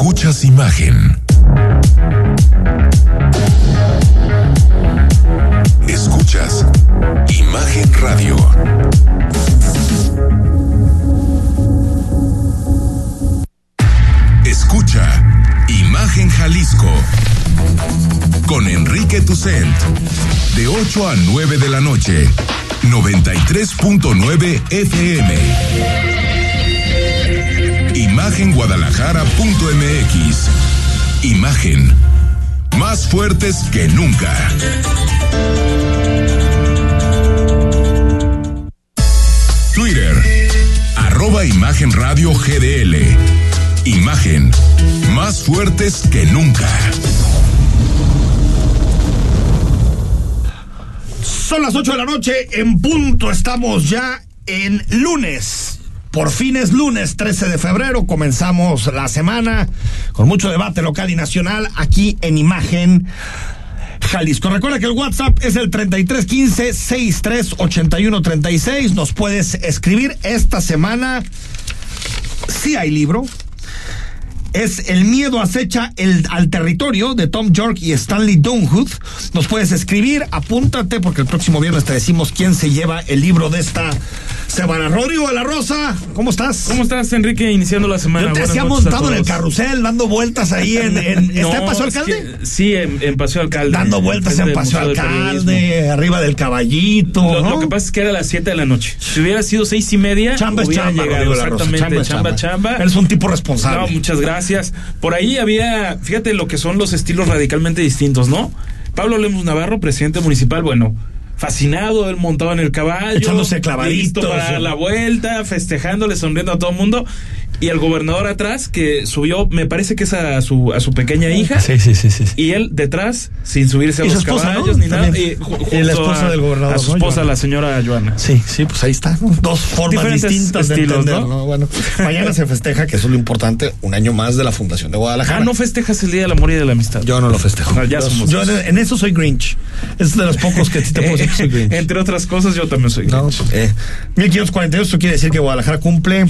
Escuchas imagen. Escuchas Imagen Radio. Escucha Imagen Jalisco con Enrique Tucent de 8 a 9 de la noche 93.9 FM Imagenguadalajara.mx Imagen. Más fuertes que nunca. Twitter. Arroba Imagen Radio GDL Imagen. Más fuertes que nunca. Son las 8 de la noche, en punto estamos ya en lunes. Por fin es lunes 13 de febrero, comenzamos la semana con mucho debate local y nacional aquí en Imagen Jalisco. Recuerda que el WhatsApp es el 3315 638136. Nos puedes escribir esta semana. Si hay libro, es El miedo acecha el, al territorio de Tom York y Stanley Dunwood. Nos puedes escribir, apúntate porque el próximo viernes te decimos quién se lleva el libro de esta semana. Rodrigo de la Rosa, ¿cómo estás? ¿Cómo estás, Enrique? Iniciando la semana. Yo te hacía montado en el carrusel, dando vueltas ahí en... en ¿Está en Paseo es Alcalde? que- sí, en, en Paseo Alcalde. Dando vueltas en Paseo del Alcalde, arriba del caballito. Lo, ¿no? lo que pasa es que era a las 7 de la noche. Si hubiera sido seis y media, Chamba es hubiera chamba, llegado. Rodrigo de la Rosa, Exactamente, chamba chamba, chamba. Eres un tipo responsable. No, muchas gracias. Por ahí había, fíjate lo que son los estilos radicalmente distintos, ¿no? Pablo Lemos Navarro, presidente municipal, bueno, fascinado, él montado en el caballo, Echándose clavaditos, para la vuelta, festejándole, sonriendo a todo el mundo. Y el gobernador atrás, que subió, me parece que es a su, a su pequeña hija. sí, sí, sí. sí. Y él detrás, sin subirse a los esposa, caballos ¿no? ni nada. Y, la esposa a- del gobernador, A su ¿no? esposa, la señora Joana. Sí, sí, pues ahí está. ¿no? Dos formas Diferentes distintas de estilos, entender, ¿no? ¿no? Bueno, mañana se festeja, que eso es lo importante, un año más de la Fundación de Guadalajara. Ah, no festejas el Día del Amor y de la Amistad. Yo no lo festejo. Ah, ya somos yo en eso soy Grinch. Es de los pocos que sí te puedo decir que soy Grinch. Entre otras cosas, yo también soy No, Grinch. eh, 1542, eso quiere decir que Guadalajara cumple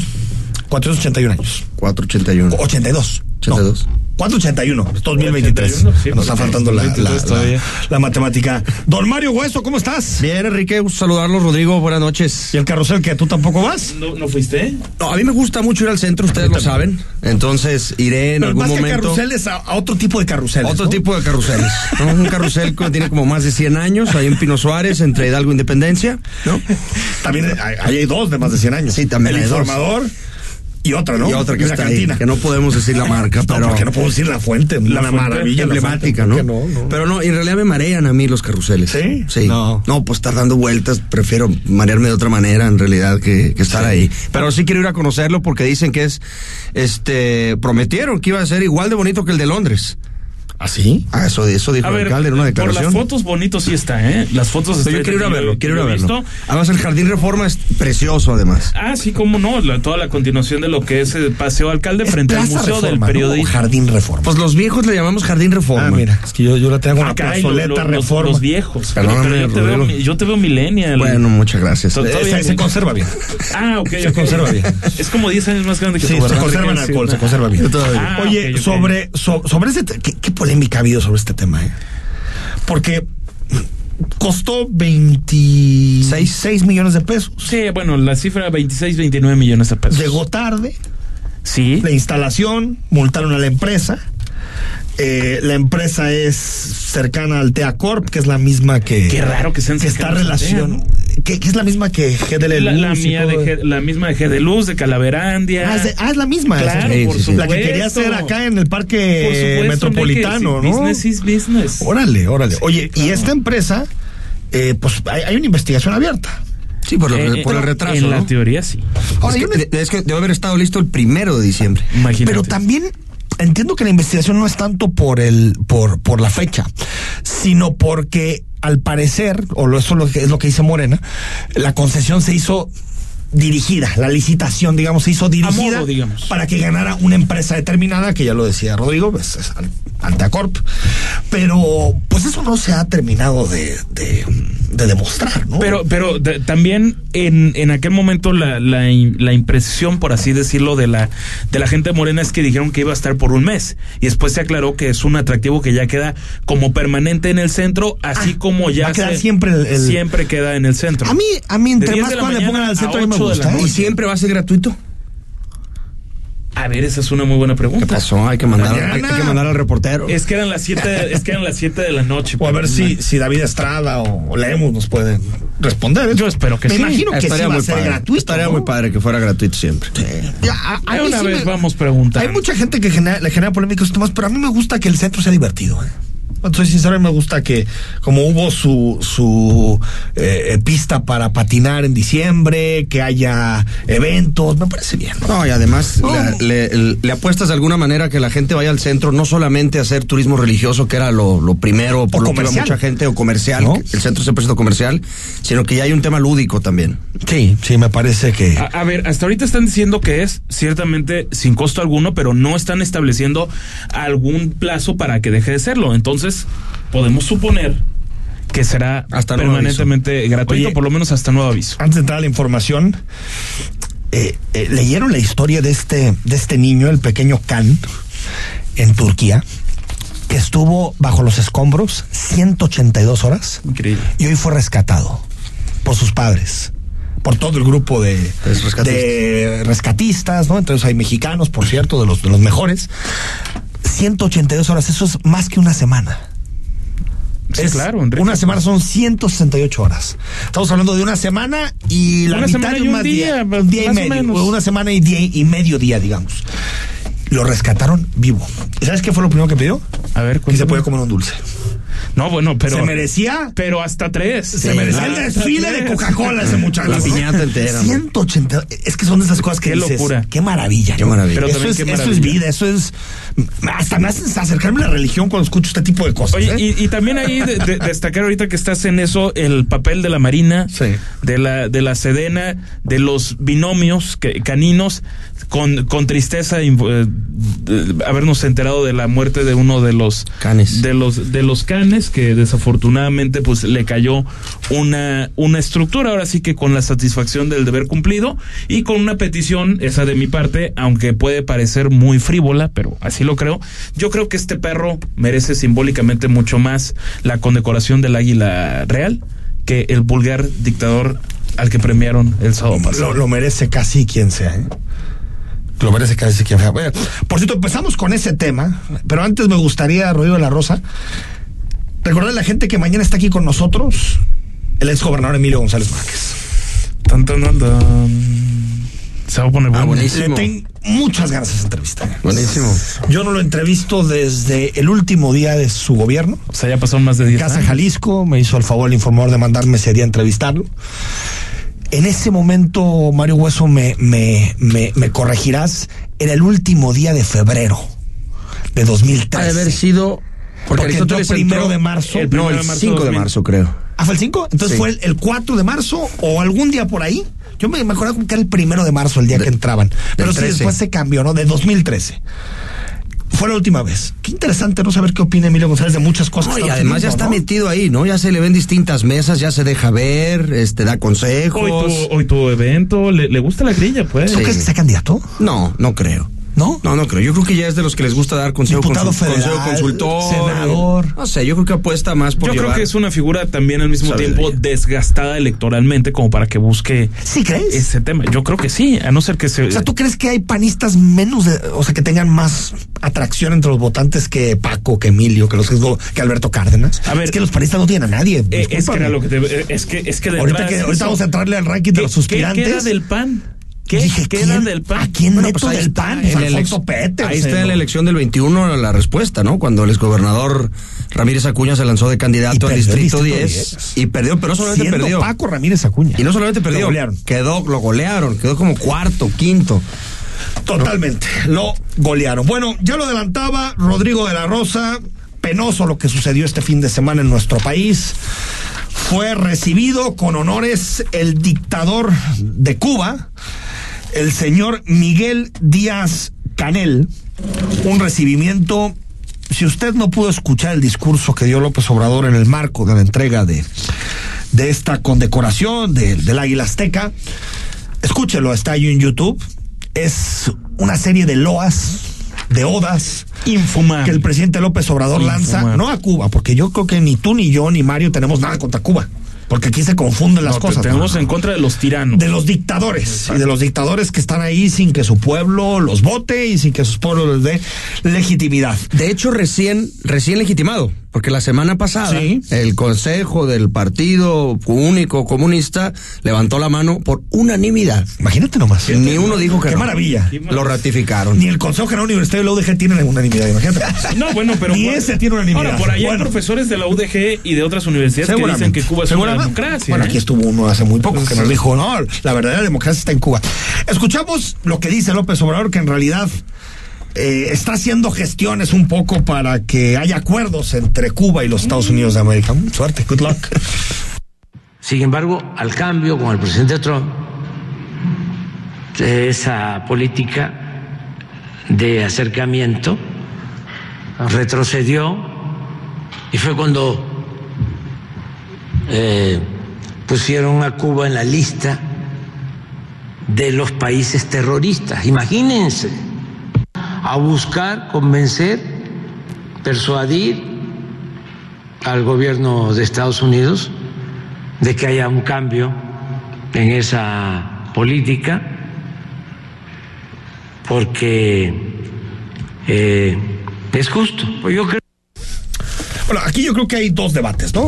481 años. 481. 82. 82. No, 481, es 2023. 81, sí, Nos está faltando la, la, 2023 todavía. la- la matemática. Don Mario Hueso, ¿cómo estás? Bien, Enrique, gusto saludarlos, Rodrigo, buenas noches. ¿Y el carrusel que tú tampoco vas? ¿No, ¿No fuiste? No, a mí me gusta mucho ir al centro, ustedes lo saben. Entonces iré en Pero algún más que momento. carruseles, a, a otro tipo de carruseles. Otro ¿no? tipo de carruseles. ¿no? Un carrusel que tiene como más de 100 años, ahí en Pino Suárez, entre Hidalgo e Independencia. ¿no? También hay, ahí hay dos de más de 100 años. Sí, también El hay dos. Y otra, ¿no? Y otra que la está cantina. ahí, que no podemos decir la marca, No, pero porque no puedo decir la fuente. fuente maravilla. la emblemática, fuente, ¿no? ¿por qué no? Pero no, en realidad me marean a mí los carruseles. ¿Sí? Sí. No. No, pues estar dando vueltas, prefiero marearme de otra manera en realidad que, que estar ahí. Pero sí quiero ir a conocerlo porque dicen que es, este, prometieron que iba a ser igual de bonito que el de Londres. ¿Ah, sí? Ah, eso, eso dijo A el alcalde en una por declaración. las fotos bonito sí está, ¿eh? Las fotos Pero yo están- quiero ir a verlo, quiero ir a verlo. visto. Además, el Jardín Reforma es precioso, además. Ah, sí, cómo no, la- toda la continuación de lo que es el Paseo Alcalde Es frente al Museo Reforma, del ¿no? Periodismo. O Jardín Reforma. Pues los viejos le llamamos Jardín Reforma. ah, mira, es que yo, yo la tengo una Ah, plazoleta lo- lo- los- Reforma. Los viejos. Perdóname, pero yo te, veo, yo te veo millennial. Bueno, muchas gracias. Eh, se, se conserva bien. Ah, ok. Se conserva bien. Es como 10 años más grande que Sí, tú, se conserva en alcohol, se conserva bien. Ah, Oye, sobre, so- sobre ese, ¿qué, qué polémica ha habido sobre este tema, eh? Porque costó 26 millones de pesos. Sí, bueno, la cifra 26, 29 millones de pesos. Llegó tarde, Sí. la instalación, multaron a la empresa. Eh, la empresa es cercana al Teacorp, que es la misma que. Qué raro que sean Que está relación. Que, que es la misma que GDL. La, la Luz y mía de. G- la misma de G de Luz, de Calaverandia. Ah, es, de- ah, es la misma. Claro, por sí, sí. La que supuesto. quería hacer acá en el parque supuesto, metropolitano, ¿no? Business is business. Órale, órale. Oye, y esta empresa, eh, pues hay, hay una investigación abierta. Sí, por, el- Eh, por el retraso. En la ¿no? teoría sí. Ahora, es, que, una- es que debe haber estado listo el primero de diciembre. Imagínate. pero también entiendo que la investigación no es tanto por el, por, por la fecha, sino porque al parecer, o eso es lo que, es lo que dice Morena, la concesión se hizo dirigida, la licitación, digamos, se hizo dirigida modo, digamos. para que ganara una empresa determinada, que ya lo decía Rodrigo, pues, es Altacorp, pero pues eso no se ha terminado de, de, de demostrar, ¿no? Pero, pero de- también en, en aquel momento la, la, la impresión, por así decirlo, de la, de la gente morena es que dijeron que iba a estar por un mes. Y después se aclaró que es un atractivo que ya queda como permanente en el centro, así Ah, como ya va a quedar se- siempre el- el- siempre queda en el centro. a mí, a mí, entre 10 más cosas le pongan al centro, a mí me 8 de la gusta. ¿eh? ¿Y siempre va a ser gratuito? A ver, esa es una muy buena pregunta. ¿Qué pasó? Hay que mandar, hay, que mandar al reportero. Es que eran las 7 es que eran las 7 de la noche. O a ver si, si David Estrada o, o Lemus nos pueden responder. Yo espero que me sí. imagino que sí Estaría va a muy ser padre. gratuito. Estaría ¿no? muy padre que fuera gratuito siempre. A- a mí una sí vez me- vamos preguntando. Hay mucha gente que genera- le genera polémica estos temas, pero a mí me gusta que el centro sea divertido. ¿eh? Soy sincero, me gusta que, como hubo su, su eh, pista para patinar en diciembre, que haya eventos, me parece bien. ¿no? No, y además la- le, apuestas de alguna manera que la gente vaya al centro, no solamente a hacer turismo religioso, que era lo, lo primero por O lo que iba mucha gente, o comercial, el centro siempre ha sido comercial, sino que ya hay un tema lúdico también. Sí, sí, me parece que. A, a ver, hasta ahorita están diciendo que es ciertamente sin costo alguno, pero no están estableciendo algún plazo para que deje de serlo. Entonces, podemos suponer que será Hasta permanentemente gratuito, Oye, por lo menos hasta nuevo aviso. Antes de entrar a la información, eh, eh, leyeron la historia de este, de este niño, el pequeño Kan, en Turquía, que estuvo bajo los escombros 182 horas Increíble. y hoy fue rescatado por sus padres. Por todo el grupo de, rescatistas. de rescatistas, ¿no? Entonces hay mexicanos, por cierto, de los, de los mejores. 182 horas, eso es más que una semana. Sí, Es- claro, Enrique. Una semana son 168 horas. Estamos hablando de una semana y la Una mitad de un más día, un día y más medio. o Una semana y, día y medio día, digamos. Lo rescataron vivo. ¿Y sabes qué fue lo primero que pidió? A ver, Que se cuéntame. podía comer un dulce. No, bueno, pero. se merecía. Pero hasta tres. Se merecía el desfile de. Coca-Cola ese muchacho. La piñata entera, ¿no? 180. Es que son de esas cosas que Qué dices, locura. Qué maravilla. Qué maravilla. Pero eso, también es, qué eso es vida, eso es. Hasta me hace acercarme a la religión cuando escucho este tipo de cosas. Oye, ¿eh? y, y también ahí de- de- destacar ahorita que estás en eso el papel de la Marina, Sí. de la de la Sedena, de los binomios que- caninos, con, con tristeza eh, de habernos enterado de la muerte de uno de los Canes. de los de los canes que desafortunadamente pues le cayó una una estructura ahora sí que con la satisfacción del deber cumplido y con una petición esa de mi parte aunque puede parecer muy frívola pero así lo creo yo creo que este perro merece simbólicamente mucho más la condecoración del águila real que el vulgar dictador al que premiaron el sábado pasado Lo, lo merece casi quien sea, ¿eh? Lo merece casi quien sea. Por cierto, empezamos con ese tema, pero antes me gustaría, Rodrigo de la Rosa, recordar a la gente que mañana está aquí con nosotros el ex gobernador Emilio González Márquez. Tan, tan, tan, tan. se va a poner Ah, buenísimo. Le tengo muchas ganas de esa entrevista. Buenísimo. Yo no lo entrevisto desde el último día de su gobierno. o sea ya pasaron más de 10 Casa años. Jalisco, me hizo el favor el informador de mandarme ese día a entrevistarlo. En ese momento, Mario Hueso, me, me, me, me corregirás, era el último día de febrero de 2013. Ha de haber sido. Porque entró Aristóteles primero entró- de marzo. el No, primero el de marzo 5 de 2000. marzo, creo. ¿Ah, fue el 5? Entonces Sí. fue el, el 4 de marzo o algún día por ahí. Yo me, me acordaba como que era el primero de marzo el día De- que entraban. Pero sí, 13. después se cambió, ¿no? De 2013. Fue la última vez. Qué interesante no saber qué opina Emilio González de muchas cosas. No, y además ya está ¿no? metido ahí, ¿no? Ya se le ven distintas mesas, ya se deja ver, este, da consejos. Hoy tuvo evento, le, le gusta la grilla, pues. ¿Tú Sí. crees que sea candidato? No, no creo. ¿No? No, no creo. Yo creo que ya es de los que les gusta dar consejo, Diputado consul- consejo federal, consultor. senador. No sé, yo creo que apuesta más por Yo creo que es una figura también al mismo tiempo desgastada electoralmente como para que busque ¿Sí crees? ese tema. Yo creo que sí, a no ser que se... O sea, ¿tú crees que hay panistas menos de, o sea, que tengan más atracción entre los votantes que Paco, que Emilio, que los que Alberto Cárdenas? A ver, es que los panistas no tienen a nadie. Eh, es que era lo que te- es que es que de Ahorita, que, vamos a entrarle al ranking de ¿Qué- los qué suspirantes. queda del PAN? ¿Qué Dije, queda ¿quién? del PAN? ¿A quién Bueno, pues ahí del está, PAN? en Pues el Alfonso Peters, Ahí está en la el- elección del 21 la respuesta, ¿no? Cuando el exgobernador Ramírez Acuña se lanzó de candidato al distrito distrito 10 10. y perdió, pero no solamente Siendo perdió. Paco Ramírez Acuña. Y no solamente Lo perdió, golearon. quedó, lo golearon, quedó como cuarto, quinto. Totalmente. Lo golearon. Bueno, ya lo adelantaba Rodrigo de la Rosa. Penoso lo que sucedió este fin de semana en nuestro país. Fue recibido con honores el dictador de Cuba, el señor Miguel Díaz Canel. Un recibimiento. Si usted no pudo escuchar el discurso que dio López Obrador en el marco de la entrega de, de esta condecoración del, del Águila Azteca. Escúchelo, está ahí en YouTube. Es una serie de loas, de odas. Que el presidente López Obrador lanza, no a Cuba, porque yo creo que ni tú, ni yo, ni Mario tenemos nada contra Cuba. Porque aquí se confunden las No, cosas. Tenemos ¿no? en contra de los tiranos. de los dictadores y de los dictadores que están ahí sin que su pueblo los vote y sin que sus pueblos les dé legitimidad. De hecho, recién, recién legitimado, porque la semana pasada Sí. el Consejo del Partido Único Comunista levantó la mano por unanimidad. Imagínate nomás. Ni uno dijo que Qué no. maravilla. Lo ratificaron. Ni el Consejo General Universitario de la UDG tienen unanimidad, imagínate. No, bueno, pero. Ni ese tiene unanimidad. Ahora, por ahí Bueno. hay profesores de la UDG y de otras universidades que dicen que Cuba es una democracia. Bueno, ¿eh? aquí estuvo uno hace muy poco que nos dijo, no, la verdadera democracia está en Cuba. Escuchamos lo que dice López Obrador, que en realidad eh, está haciendo gestiones un poco para que haya acuerdos entre Cuba y los Estados Unidos de América. Mm, Suerte, good luck. Sin embargo, al cambio con el presidente Trump, esa política de acercamiento retrocedió y fue cuando eh, pusieron a Cuba en la lista de los países terroristas. Imagínense, a buscar convencer, persuadir al gobierno de Estados Unidos de que haya un cambio en esa política, porque eh, es justo. Pues yo creo Bueno, aquí yo creo que hay dos debates, ¿no?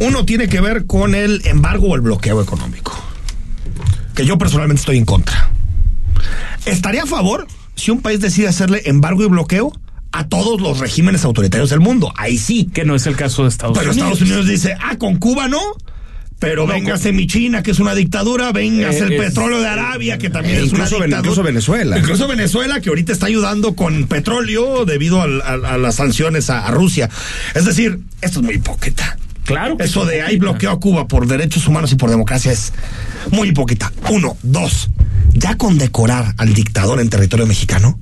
Uno tiene que ver con el embargo o el bloqueo económico, que yo personalmente estoy en contra. ¿Estaría a favor si un país decide hacerle embargo y bloqueo a todos los regímenes autoritarios del mundo? Ahí sí. Que no es el caso de Estados Pero Unidos. Estados Unidos dice, ah, con Cuba no. Pero No, véngase con- mi China, que es una dictadura, véngase Eh, el es- petróleo de Arabia, que también es incluso una dictadura. incluso Venezuela. Incluso Venezuela, que ahorita está ayudando con petróleo debido a, las sanciones a, a Rusia. Es decir, esto es muy hipócrita. Claro que Eso es de hipócrita. bloqueo a Cuba por derechos humanos y por democracia es muy hipócrita. Uno, dos. Ya condecorar al dictador en territorio mexicano.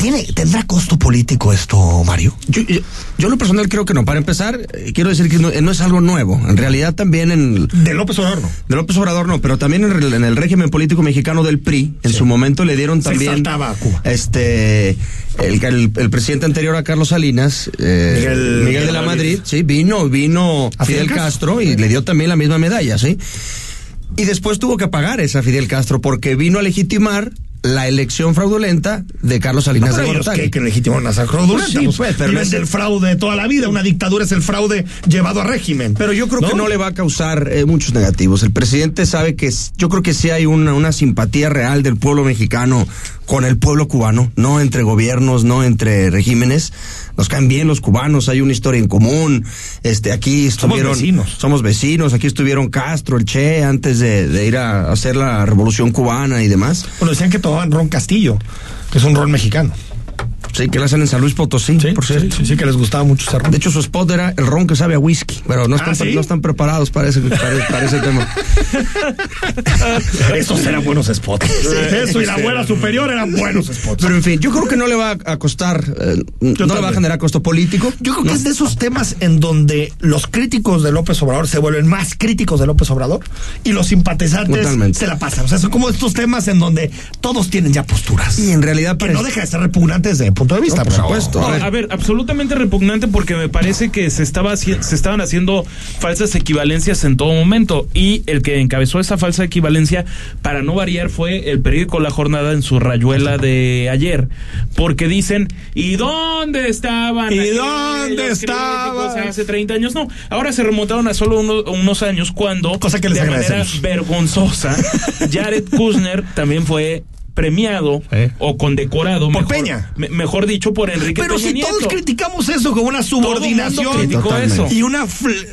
¿Tiene, ¿tendrá costo político esto, Mario? Yo, yo, yo lo personal creo que no. Para empezar, eh, quiero decir que no, eh, no es algo nuevo. En realidad también en, De López Obrador, no. de López Obrador no, pero también en, el- en el régimen político mexicano del PRI, en su momento le dieron Se también exaltaba a Cuba. este el, el- el presidente anterior a Carlos Salinas, eh, Miguel- Miguel, de la Madrid, sí, vino, vino ¿A Fidel Fidel Castro y le dio también la misma medalla, sí. Y después tuvo que pagar esa Fidel Castro porque vino a legitimar la elección fraudulenta de Carlos Salinas Pero de ellos Gortari. que, que legitimar una fraudulenta. Pues sí, pues, pero es- del fraude toda la vida. Una dictadura es el fraude llevado a régimen. Pero yo creo que no le va a causar eh, muchos negativos. El presidente sabe que yo creo que sí hay una, una simpatía real del pueblo mexicano con el pueblo cubano, no entre gobiernos, no entre regímenes. Nos caen bien los cubanos, hay una historia en común. Este, aquí estuvieron, vecinos. somos vecinos, aquí estuvieron Castro, el Che, antes de, de ir a hacer la revolución cubana y demás. Bueno, decían que tomaban ron Castillo, que es un ron mexicano. Sí, que lo hacen en San Luis Potosí, por cierto. sí, sí, que les gustaba mucho ese ron. De hecho, su spot era el ron que sabe a whisky, pero no están, ¿Ah, sí? no están preparados para ese, para, para ese tema. Esos eran buenos spots. Eso y la abuela superior eran buenos spots. Pero en fin, yo creo que no le va a costar, eh, no le va a generar costo político. Yo creo que es de esos temas en donde los críticos de López Obrador se vuelven más críticos de López Obrador y los simpatizantes Totalmente. se la pasan. O sea, son como estos temas en donde todos tienen ya posturas. Y en realidad que parece- no deja de ser repugnante desde mi punto de vista. No, por pero- supuesto. No, A ver. a ver, absolutamente repugnante porque me parece que se estaba se estaban haciendo falsas equivalencias en todo momento y el que encabezó esa falsa equivalencia para no variar fue el periódico La Jornada en su rayuela de ayer porque dicen ¿y dónde estaban? ¿Y dónde estaban? hace 30 años? No, ahora se remontaron a solo uno- unos años cuando Cosa que les de manera vergonzosa Jared Kushner también fue premiado Sí. o condecorado Por mejor, Peña. me- mejor dicho por Enrique Pero Peña si todos criticamos eso como una Todo mundo subordinación eso. y una,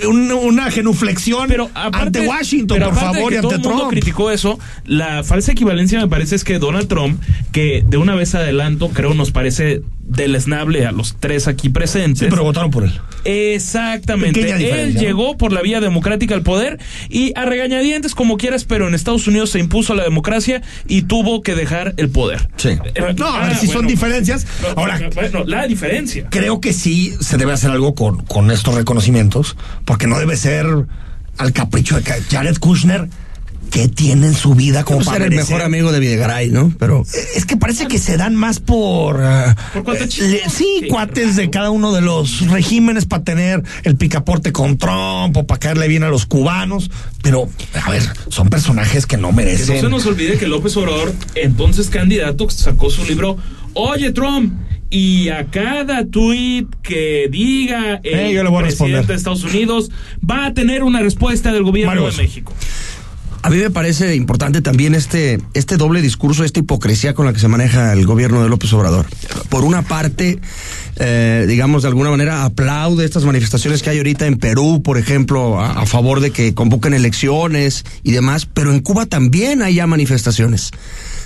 una, una genuflexión Pero aparte, ante Washington, pero por aparte de favor, que y todo ante el mundo Trump. criticó eso. La falsa equivalencia me parece es que Donald Trump, que de una vez adelanto, creo nos parece deleznable a los tres aquí presentes. Sí, pero votaron por él. Exactamente. Él llegó por la vía democrática al poder y a regañadientes como quieras, pero en Estados Unidos se impuso la democracia y tuvo que dejar el poder. Sí. Eh, No, a ah, ver si son diferencias. No, Ahora, bueno, la diferencia. creo que sí se debe hacer algo con, con estos reconocimientos, porque no debe ser al capricho de que Jared Kushner. ¿Qué tiene en su vida como para ser el merecer? mejor amigo de Videgaray, ¿no? Pero Es que parece que se dan más por. ah, Por cuates eh, le- sí, Sí, cuates de cada uno de los regímenes para tener el picaporte con Trump o para caerle bien a los cubanos. Pero, a ver, son personajes que no Que no merecen. se nos olvide que López Obrador, entonces candidato, sacó su libro Oye Trump, y a cada tuit que diga el Eh, yo le voy a presidente responder. de Estados Unidos va a tener una respuesta del gobierno Mario de. México. A mí me parece importante también este, este doble discurso, esta hipocresía con la que se maneja el gobierno de López Obrador. Por una parte, eh, digamos, de alguna manera aplaude estas manifestaciones que hay ahorita en Perú, por ejemplo, a, favor de que convoquen elecciones y demás, pero en Cuba también hay ya manifestaciones.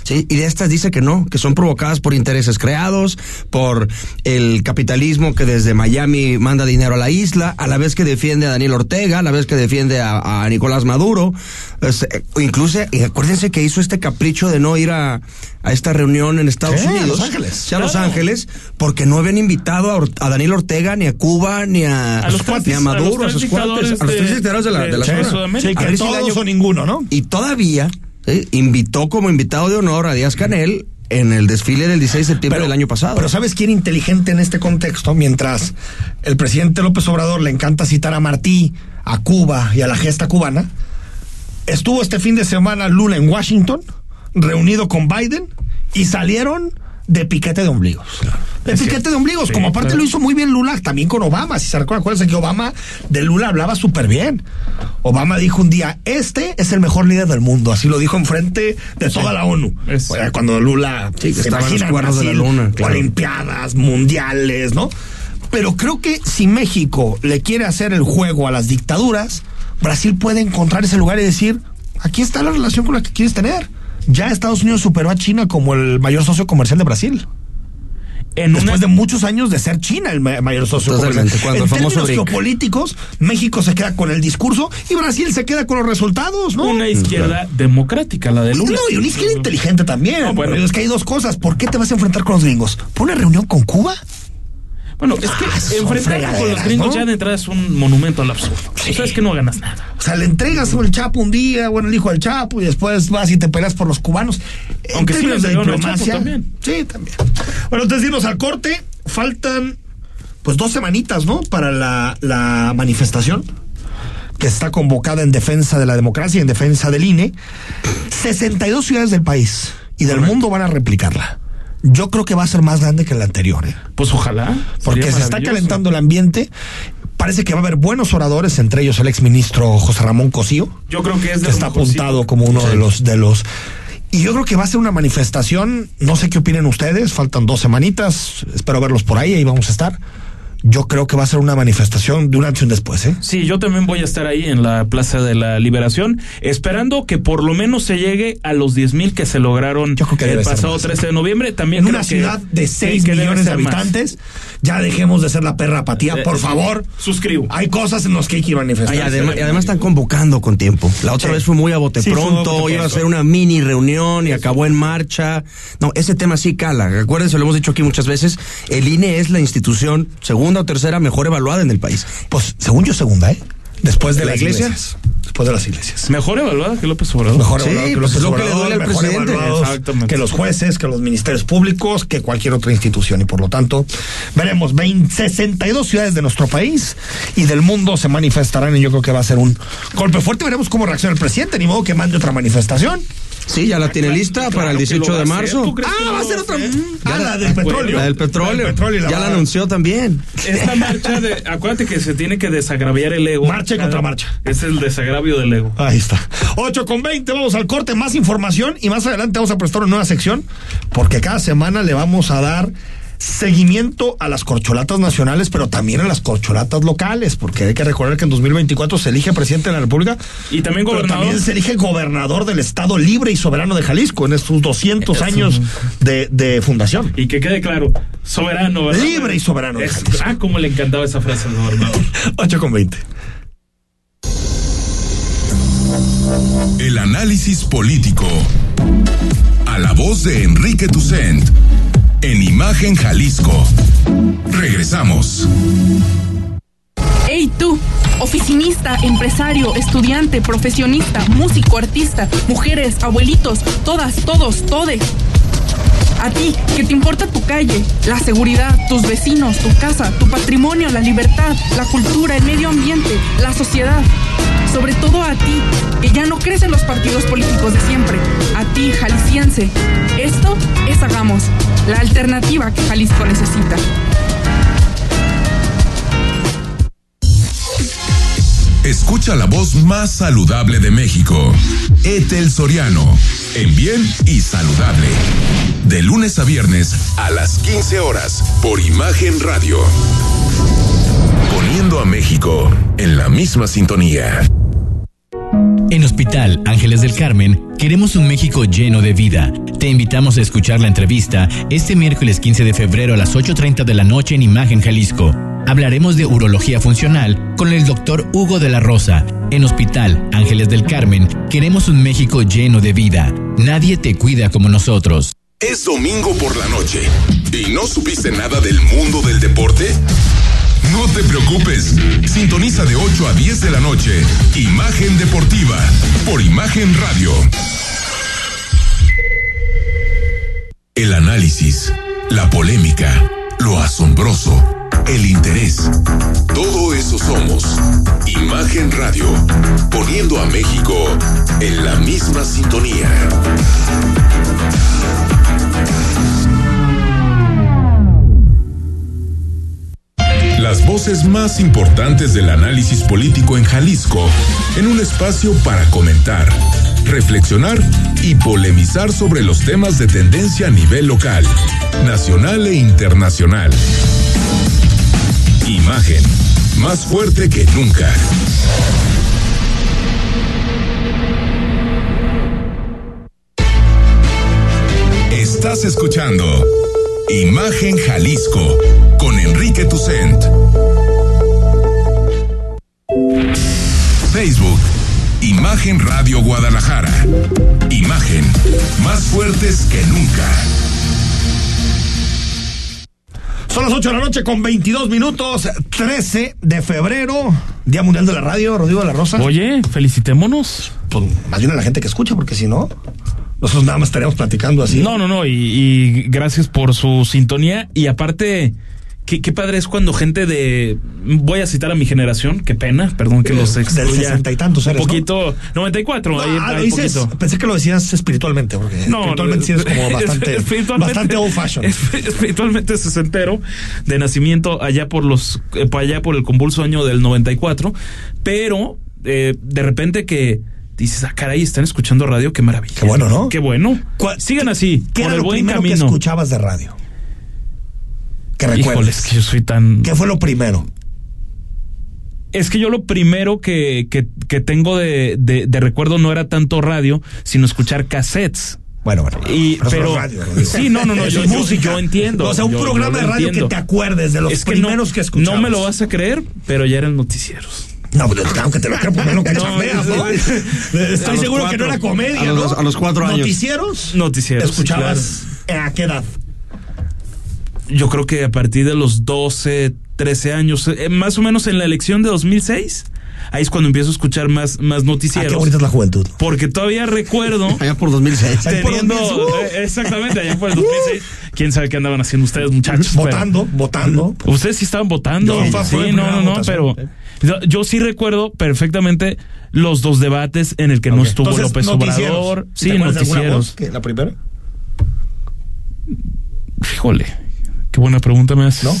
Y de estas dice que no, que son provocadas por intereses creados, por el capitalismo que desde Miami manda dinero a la isla, a la vez que defiende a Daniel Ortega, a la vez que defiende a, Nicolás Maduro. Es, eh, incluso, y acuérdense que hizo este capricho de no ir a, a esta reunión en Estados Sí, a Unidos. Los Ángeles. Sí, a Los Claro. Ángeles, porque no habían invitado a, Or- a Daniel Ortega, ni a Cuba, ni a, A los cuates, ni a tres- a los Maduro, a, sus cuates, a los tres dictadores de la, de- de la de zona. Sí, A que si o ninguno, ¿no? y todavía ¿sí? invitó como invitado de honor a Díaz Canel en el desfile del 16 de septiembre del año pasado. Pero ¿sabes quién inteligente en este contexto? Mientras el presidente López Obrador le encanta citar a Martí, a Cuba y a la gesta cubana, estuvo este fin de semana Lula en Washington, reunido con Biden, y salieron de piquete de ombligos. De piquete de ombligos, Sí, como aparte claro. lo hizo muy bien Lula, también con Obama. Si se recuerdan, acuérdense que Obama de Lula hablaba súper bien. Obama dijo un día, este es el mejor líder del mundo. Así lo dijo enfrente de toda la ONU. Es- O sea, cuando Lula Sí, se estaba en los de la luna, claro. Olimpiadas, mundiales, ¿no? Pero creo que si México le quiere hacer el juego a las dictaduras, Brasil puede encontrar ese lugar y decir, aquí está la relación con la que quieres tener. Ya Estados Unidos superó a China como el mayor socio comercial de Brasil. En una, Después de muchos años de ser China el ma- mayor socio Totalmente, comercial. cuando en términos geopolíticos, México se queda con el discurso y Brasil se queda con los resultados, ¿no? una izquierda democrática, la de Lula. No, y una izquierda inteligente también. No, bueno. Es que hay dos cosas. ¿Por qué te vas a enfrentar con los gringos? ¿Por una reunión con Cuba? Bueno, es que Ah, son enfrentar con los gringos ¿no? ya de entrada es un monumento al absurdo. Sí. O sea, es que no ganas nada. O sea, le entregas al Chapo un día, bueno, el hijo del Chapo, y después vas y te peleas por los cubanos. En Aunque sí términos le de al diplomacia. También. Sí, también. Bueno, entonces irnos al corte. Faltan, pues, dos semanitas, ¿no? Para la, la manifestación que está convocada en defensa de la democracia y en defensa del INE. 62 ciudades del país y del mundo van a replicarla. Yo creo que va a ser más grande que la anterior, ¿eh? Pues ojalá. porque se está calentando el ambiente. Parece que va a haber buenos oradores, entre ellos el exministro José Ramón Cosío, Yo creo que es de que está apuntado como uno de los de los y yo creo que va a ser una manifestación, no sé qué opinen ustedes, faltan dos semanitas, espero verlos por ahí, ahí vamos a estar. Yo creo que va a ser una manifestación de un antes y un después, ¿eh? Sí, yo también voy a estar ahí en la Plaza de la Liberación, esperando que por lo menos se llegue a los 10 mil que se lograron que el pasado más. 13 de noviembre. También En creo una que- ciudad de sí, 6 que debe millones de más. habitantes, ya dejemos de ser la perra apatía, Eh, por eh, favor. suscribo. Hay cosas en las que hay que manifestar. Además, y además están convocando con tiempo. La otra Sí. vez fue muy a bote Sí, fue a pronto, bote iba a ser una mini reunión y acabó en marcha. No, ese tema sí cala. Acuérdense, lo hemos dicho aquí muchas veces, el INE es la institución segunda o tercera mejor evaluada en el país. Pues según yo, segunda, ¿eh? Después de ¿La las iglesia? iglesias. Después de las iglesias. Mejor evaluada que López Obrador. Mejor Sí, evaluado que pues los es lo que le Obrador, duele al mejor presidente. evaluados Exactamente. Que los jueces, que los ministerios públicos, que cualquier otra institución. Y por lo tanto, veremos 20, 62 ciudades de nuestro país y del mundo se manifestarán. Y yo creo que va a ser un golpe fuerte. Veremos cómo reacciona el presidente. Ni modo que mande otra manifestación. Sí, ya la tiene lista Claro para el que lo 18 va de marzo. ¿Tú crees que Ah, va a ser otra. Ah, la del petróleo. La del petróleo. La del petróleo y la ya va la anunció también. Esta marcha de. Acuérdate que se tiene que desagraviar el ego. Marcha y contramarcha. Es el desagravio del ego. Ahí está. 8 con 20, vamos al corte, más información y más adelante vamos a prestar una nueva sección porque cada semana le vamos a dar seguimiento a las corcholatas nacionales, pero también a las corcholatas locales, porque hay que recordar que en 2024 se elige presidente de la República Y también pero gobernador. también se elige gobernador del Estado libre y soberano de Jalisco en estos 200 Eso. años de, de fundación. Y que quede claro, soberano, ¿verdad? Libre y soberano. Es- ah, cómo le encantaba esa frase al gobernador. 8 con 20. El análisis político. A la voz de Enrique Tucent. En Imagen Jalisco. Regresamos. ¡Ey tú! Oficinista, empresario, estudiante, profesionista, músico, artista, mujeres, abuelitos, todas, todos, todes. A ti, que te importa tu calle, la seguridad, tus vecinos, tu casa, tu patrimonio, la libertad, la cultura, el medio ambiente, la sociedad. Sobre todo a ti, que ya no crees en los partidos políticos de siempre. A ti, jalisciense. Esto es Hagamos, la alternativa que Jalisco necesita. Escucha la voz más saludable de México. Etel Soriano. En bien y saludable. De lunes a viernes a las 15 horas por Imagen Radio. Poniendo a México en la misma sintonía. En Hospital Ángeles del Carmen queremos un México lleno de vida. Te invitamos a escuchar la entrevista este miércoles 15 de febrero a las 8.30 de la noche en Imagen Jalisco. Hablaremos de urología funcional con el doctor Hugo de la Rosa. En Hospital Ángeles del Carmen queremos un México lleno de vida. Nadie te cuida como nosotros. Es domingo por la noche y no supiste nada del mundo del deporte. No te preocupes. Sintoniza de 8 a 10 de la noche. Imagen Deportiva por Imagen Radio. El análisis, la polémica, lo asombroso, el interés. Todo eso somos. Imagen Radio. Poniendo a México en la misma sintonía. Las voces más importantes del análisis político en Jalisco, en un espacio para comentar, reflexionar y polemizar sobre los temas de tendencia a nivel local, nacional e internacional. Imagen, más fuerte que nunca. Estás escuchando Imagen Jalisco con Enrique Tucent. Facebook, Imagen Radio Guadalajara. Imagen, más fuertes que nunca. Son las 8 de la noche con 22 minutos, 13 de febrero, Día Mundial de la Radio, Rodrigo de la Rosa. Oye, felicitémonos. Pues más bien a la gente que escucha, porque si no, nosotros nada más estaríamos platicando así. No, no, no, y, y gracias por su sintonía. Y aparte, qué, qué padre es cuando gente de. Voy a citar a mi generación, qué pena, perdón que los Del excluya. sesenta y tantos eres, Un poquito. 94, No, ahí, ah, ahí dices- poquito. pensé que lo decías espiritualmente, porque No, espiritualmente sí eres como bastante, bastante old fashion. esp- Espiritualmente sesentero, de nacimiento allá por los, eh, allá por el convulso año del 94, pero eh, de repente que dices, ah, caray, están escuchando radio, qué maravilla. Qué bueno, ¿no? Qué bueno. ¿Cuál- Sigan así, ¿Qué por era el lo buen primero que camino. escuchabas de radio? Que Híjole, recuerdes. es que yo soy tan. ¿Qué fue lo primero? Es que yo lo primero que, que, que tengo de, de, de recuerdo no era tanto radio, sino escuchar cassettes. Bueno, bueno. Y, pero, es radio, sí, no, no, no, yo, yo- música. yo entiendo. O sea, un yo- programa yo de radio entiendo. que te acuerdes de los Es que primeros no, que escuchabas. No me lo vas a creer, pero ya eran noticieros. No, pues, aunque te lo creo primero que No, chambeas, ¿no? no. Estoy seguro que cuatro. no era comedia, A los ¿no? a los cuatro años. ¿Noticieros? Noticieros, sí, ¿Escuchabas a qué edad? Yo creo que a partir de los 12, 13 años, eh, más o menos en la elección de 2006, ahí es cuando empiezo a escuchar más, más Ah, qué noticieros. bonita es la juventud. Porque todavía recuerdo Allá por 2006. Ahí por teniendo 2006, uh. eh, exactamente allá por el 2006 quién sabe qué andaban haciendo ustedes muchachos pero- Votando, votando. ustedes sí estaban votando Yo, sí no no no votación, pero yo, sí recuerdo perfectamente los dos debates en el que no estuvo Entonces, López noticieros. Obrador ¿Te sí alguna noticieros voz que- ¿La primera? híjole qué buena pregunta me haces ¿No?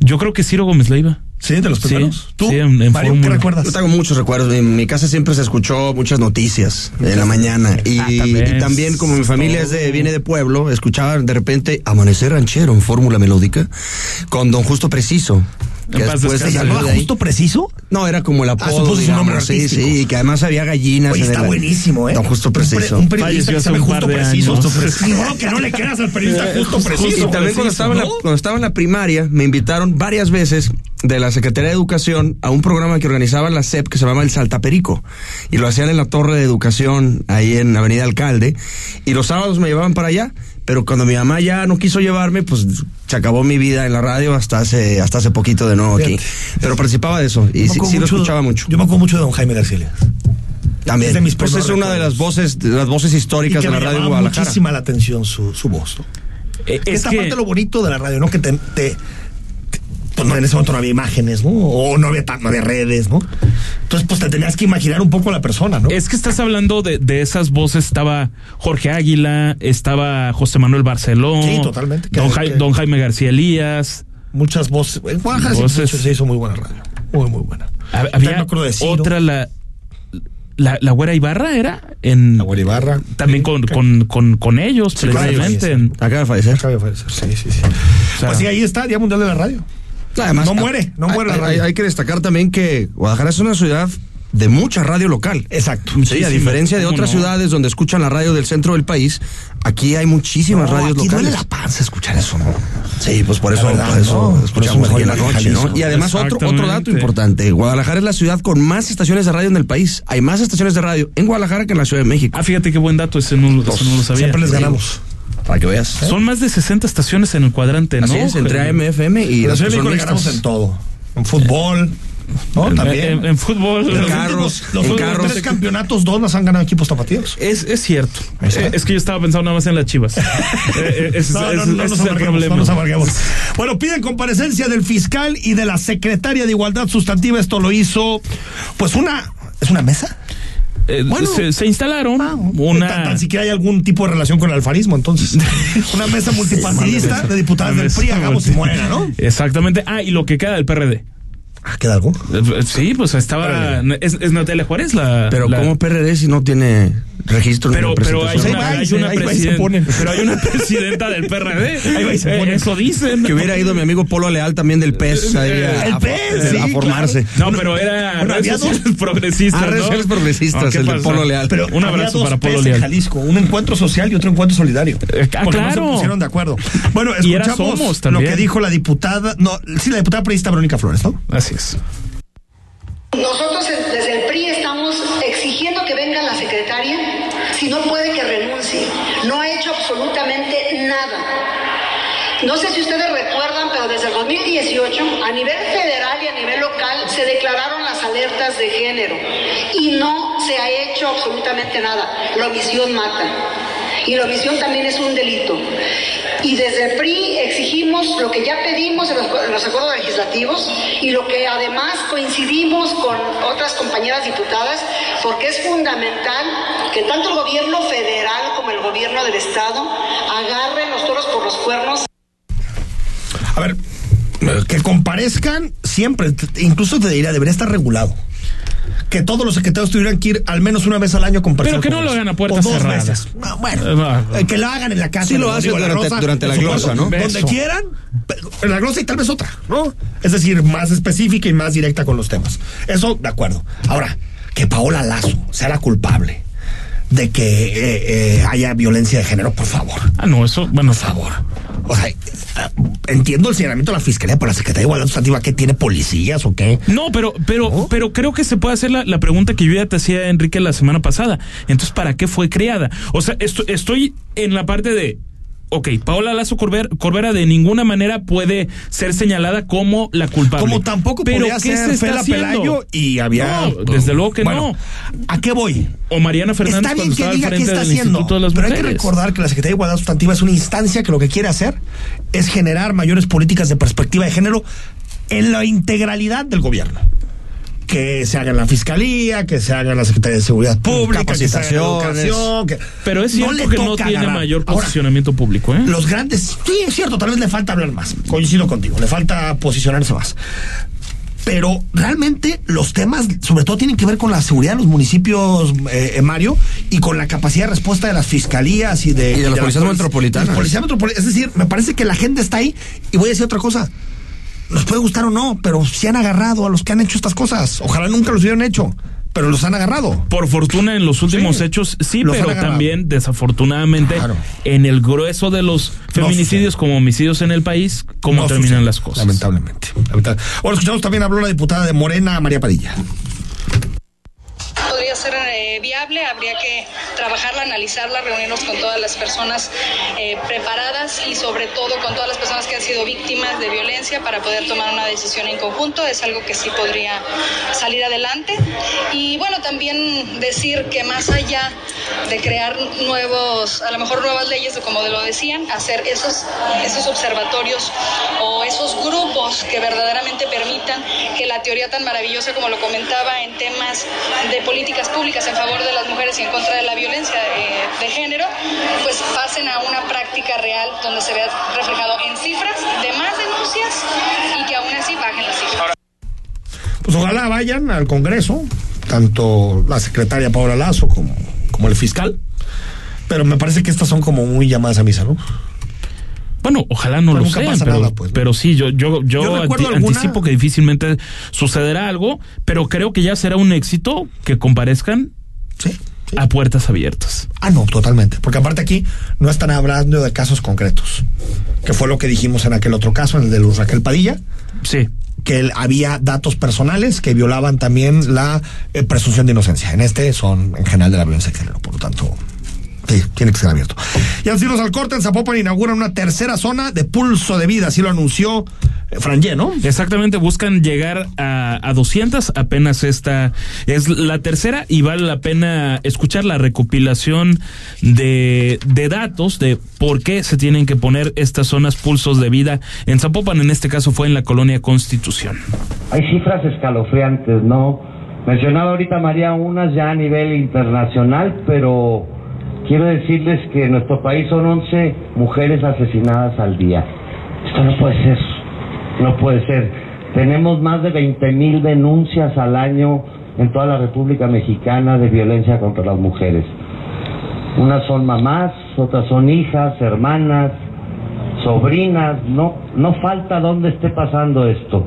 yo creo que Ciro Gómez Leiva Sí, de los Sí, primeros. ¿Tú, sí, en- en Mario, qué recuerdas? Yo tengo muchos recuerdos. En mi casa siempre se escuchó muchas noticias en la mañana. Y, Ah, también. y también, como mi familia es de, viene de pueblo, escuchaba de repente Amanecer Ranchero en Fórmula Melódica con Don Justo Preciso. Que después. ¿Se llamaba justo preciso? No, era como el apodo. supuso su nombre digamos, sí, artístico. sí, y que además había gallinas. Oye, está buenísimo, ¿eh? Don Justo Un pre- Preciso. Un, periodista que se hace llama un par justo preciso. Justo preciso. Modo que no le creas al periodista justo preciso. y también cuando estaba, en la, ¿no? cuando estaba en la primaria, me invitaron varias veces de la Secretaría de Educación a un programa que organizaba la SEP que se llamaba El Saltaperico. Y lo hacían en la Torre de Educación, ahí en Avenida Alcalde. Y los sábados me llevaban para allá. Pero cuando mi mamá ya no quiso llevarme, pues se acabó mi vida en la radio hasta hace, hasta hace poquito de nuevo aquí. Pero participaba de eso y sí, lo mucho- escuchaba mucho. Yo me acuerdo mucho de don Jaime García. También. es de mis pues es una de las voces, de las voces Y históricas que de la me radio Guadalajara. muchísima la atención su, su voz. ¿no? Eh, es Esta que- parte lo bonito de la radio, ¿no? Que te- pues no, en ese momento no había imágenes, ¿no? O no había, tan- no había redes, ¿no? Entonces, pues te tenías que imaginar un poco la persona, ¿no? Es que estás hablando de, de esas voces. Estaba Jorge Águila, estaba José Manuel Barceló. Sí, totalmente. Que- Don, que- don Jaime García Elías. Muchas voces. En Voces. se hizo- muy buena radio. Muy, muy buena. Había de otra, la, la, la Güera Ibarra era en. La Güera Ibarra. También con, con, con, con ellos, precisamente. Acaba de fallecer. Acaba de fallecer. Sí, sí, sí. sea- pues sí, ahí está, Día Mundial de la Radio. Además, No muere, no hay- muere la hay, radio. hay que destacar también que Guadalajara es una ciudad de mucha radio local. Exacto. Sí, a diferencia de ¿Cómo otras no? ciudades donde escuchan la radio del centro del país, aquí hay muchísimas No, radios aquí duele locales. la panza escuchar eso, ¿no? Sí, pues por eso, La verdad, por eso ¿no? Por escuchamos eso aquí en la noche, ¿no? Y además otro, otro dato importante, Guadalajara es la ciudad con más estaciones de radio en el país. Hay más estaciones de radio en Guadalajara que en la Ciudad de México. Ah, fíjate qué buen dato, ese no, lo- ese no lo sabía. Siempre les ganamos. Para que veas. Son más de 60 estaciones en el cuadrante, ¿no? Así es, entre AM, FM y las que son ganamos en todo. En fútbol, ¿no? en- También. En, en fútbol. En los carros, últimos- los en carros. tres campeonatos, dos nos han ganado equipos tapatíos. Es, es cierto. Eh, es que yo estaba pensando nada más en las chivas. Eh, eh, No, nos problema. no nos amarguemos. Bueno, piden comparecencia del fiscal y de la secretaria de Igualdad Sustantiva. Esto lo hizo, pues una, ¿es una mesa? Eh, Bueno. se, se instalaron Ah, Tan, una. tan siquiera hay algún tipo de relación con el alfarismo, entonces. una mesa multipartidista de diputadas del PRI, hagamos y Morena, ¿no? Exactamente. Ah, y lo que queda del PRD. Ah, ¿Queda algo? Eh, Sí, pues estaba. Es, es Natalia Juárez la. Pero la- ¿cómo PRD si no tiene registro Pero, pero hay una, hay se- una ahí va y se presiden- ponen. pero hay una presidenta del PRD. Ahí va y se Eh, ponen. Eso dicen. Que hubiera ido mi amigo Polo Leal también del PES ahí a, El a- PES, a sí, formarse. No, pero era Bueno, redes sociales progresistas. Ah, redes ¿no? sociales progresistas, No, ¿qué el de? Polo Leal. Pero Un abrazo para Polo P's en Leal. Jalisco, un encuentro social y otro encuentro solidario. Eh, ah, Porque no claro. se pusieron de acuerdo. Bueno, escuchamos Somos lo que dijo la diputada, no, sí, la diputada periodista Verónica Flores, ¿no? Así es. Nosotros en- desde el PRI estamos que venga la secretaria, si no puede que renuncie. No ha hecho absolutamente nada. No sé si ustedes recuerdan, pero desde el 2018, a nivel federal y a nivel local, se declararon las alertas de género y no se ha hecho absolutamente nada. La omisión mata. Y la omisión también es un delito. Y desde PRI exigimos lo que ya pedimos en los, en los acuerdos legislativos y lo que además coincidimos con otras compañeras diputadas, porque es fundamental que tanto el gobierno federal como el gobierno del Estado agarren los toros por los cuernos A ver, eh, que comparezcan siempre, incluso te diría, debería estar regulado. Que todos los secretarios tuvieran que ir al menos una vez al año comparecer. Pero que no lo hagan a puerta O dos cerrada. veces. No, bueno, Eh, va. eh, que lo hagan en la casa. Sí lo hacen durante- Rosa, durante la glosa, ¿no? Donde Eso. quieran, en la glosa y tal vez otra, ¿no? Es decir, más específica y más directa con los temas. Eso, de acuerdo. Ahora, que Paola Lazo sea la culpable de que eh, eh, haya violencia de género, por favor. Ah, no, eso, bueno, Por favor. O sea, entiendo el señalamiento de la Fiscalía, pero la Secretaría de Igualdad Sustantiva, ¿qué tiene policías o qué? No, pero, pero, pero creo que se puede hacer la, la pregunta que yo ya te hacía, Enrique, la semana pasada. Entonces, ¿para qué fue creada? O sea, esto- estoy en la parte de. Ok, Paola Lazo Corber- Corbera de ninguna manera puede ser señalada como la culpable. Como tampoco pero podía ¿qué ser se Fela haciendo? Pelayo y había. No, desde luego que Bueno, no. ¿A qué voy? O Mariana Fernández Está bien cuando que diga qué está haciendo, pero hay que recordar que la Secretaría de Igualdad Sustantiva es una instancia que lo que quiere hacer es generar mayores políticas de perspectiva de género en la integralidad del gobierno. Que se haga en la Fiscalía, que se haga en la Secretaría de Seguridad Pública, que se haga en Capacitaciones. Educación. que- Pero es cierto que no tiene agarrar. mayor Ahora, posicionamiento público, ¿eh? los grandes, sí, es cierto, tal vez le falta hablar más. Coincido contigo, le falta posicionarse más. Pero realmente los temas, sobre todo, tienen que ver con la seguridad de los municipios, eh, eh, Mario, y con la capacidad de respuesta de las fiscalías y de, Y de las policías polic- metropolitanas. de las policías metropolitanas. Es decir, me parece que la agenda está ahí. Y voy a decir otra cosa. Nos puede gustar o no, pero si han agarrado a los que han hecho estas cosas. Ojalá nunca los hubieran hecho, pero los han agarrado. Por fortuna en los últimos Sí, hechos sí, pero también desafortunadamente Claro. en el grueso de los feminicidios como homicidios en el país, cómo No terminan sucede, las cosas. Lamentablemente. lamentable. Bueno, escuchamos también habló la diputada de Morena, María Padilla. Podría ser eh, viable, habría que trabajarla, analizarla, reunirnos con todas las personas eh, preparadas y sobre todo con todas las personas que han sido víctimas de violencia para poder tomar una decisión en conjunto. Es algo que sí podría salir adelante. Y bueno, también decir que más allá de crear nuevos, a lo mejor nuevas leyes, como lo decían, hacer esos, esos observatorios o esos grupos que verdaderamente que la teoría tan maravillosa como lo comentaba en temas de políticas públicas en favor de las mujeres y en contra de la violencia de, de género, pues pasen a una práctica real donde se vea reflejado en cifras de más denuncias y que aún así bajen las cifras. Pues ojalá vayan al Congreso, tanto la secretaria Paola Lazo como, como el fiscal. Pero me parece que estas son como muy llamadas a misa, ¿no? Bueno, ojalá no Pero lo sean, pero, nada, pues, pero sí, yo, yo, yo, Yo anti- alguna- anticipo que difícilmente sucederá algo, pero creo que ya será un éxito que comparezcan Sí. sí. a puertas abiertas. Ah, no, totalmente. Porque aparte aquí no están hablando de casos concretos. Que fue lo que dijimos en aquel otro caso, en el de Luz Raquel Padilla, Sí. que él- había datos personales que violaban también la eh, presunción de inocencia. En este son en general de la violencia de género, por lo tanto. Sí, tiene que ser abierto. Y así nos al corte, en Zapopan inauguran una tercera zona de pulso de vida, así lo anunció eh, Frangé, ¿no? Exactamente, buscan llegar a, a 200, apenas esta es la tercera y vale la pena escuchar la recopilación de, de datos de por qué se tienen que poner estas zonas pulsos de vida en Zapopan, en este caso fue en la colonia Constitución. Hay cifras escalofriantes, ¿no? Mencionaba ahorita María unas ya a nivel internacional, pero quiero decirles que en nuestro país son 11 mujeres asesinadas al día. Esto no puede ser, no puede ser. Tenemos más de 20 mil denuncias al año en toda la República Mexicana de violencia contra las mujeres. Unas son mamás, otras son hijas, hermanas, sobrinas, no, no falta donde esté pasando esto.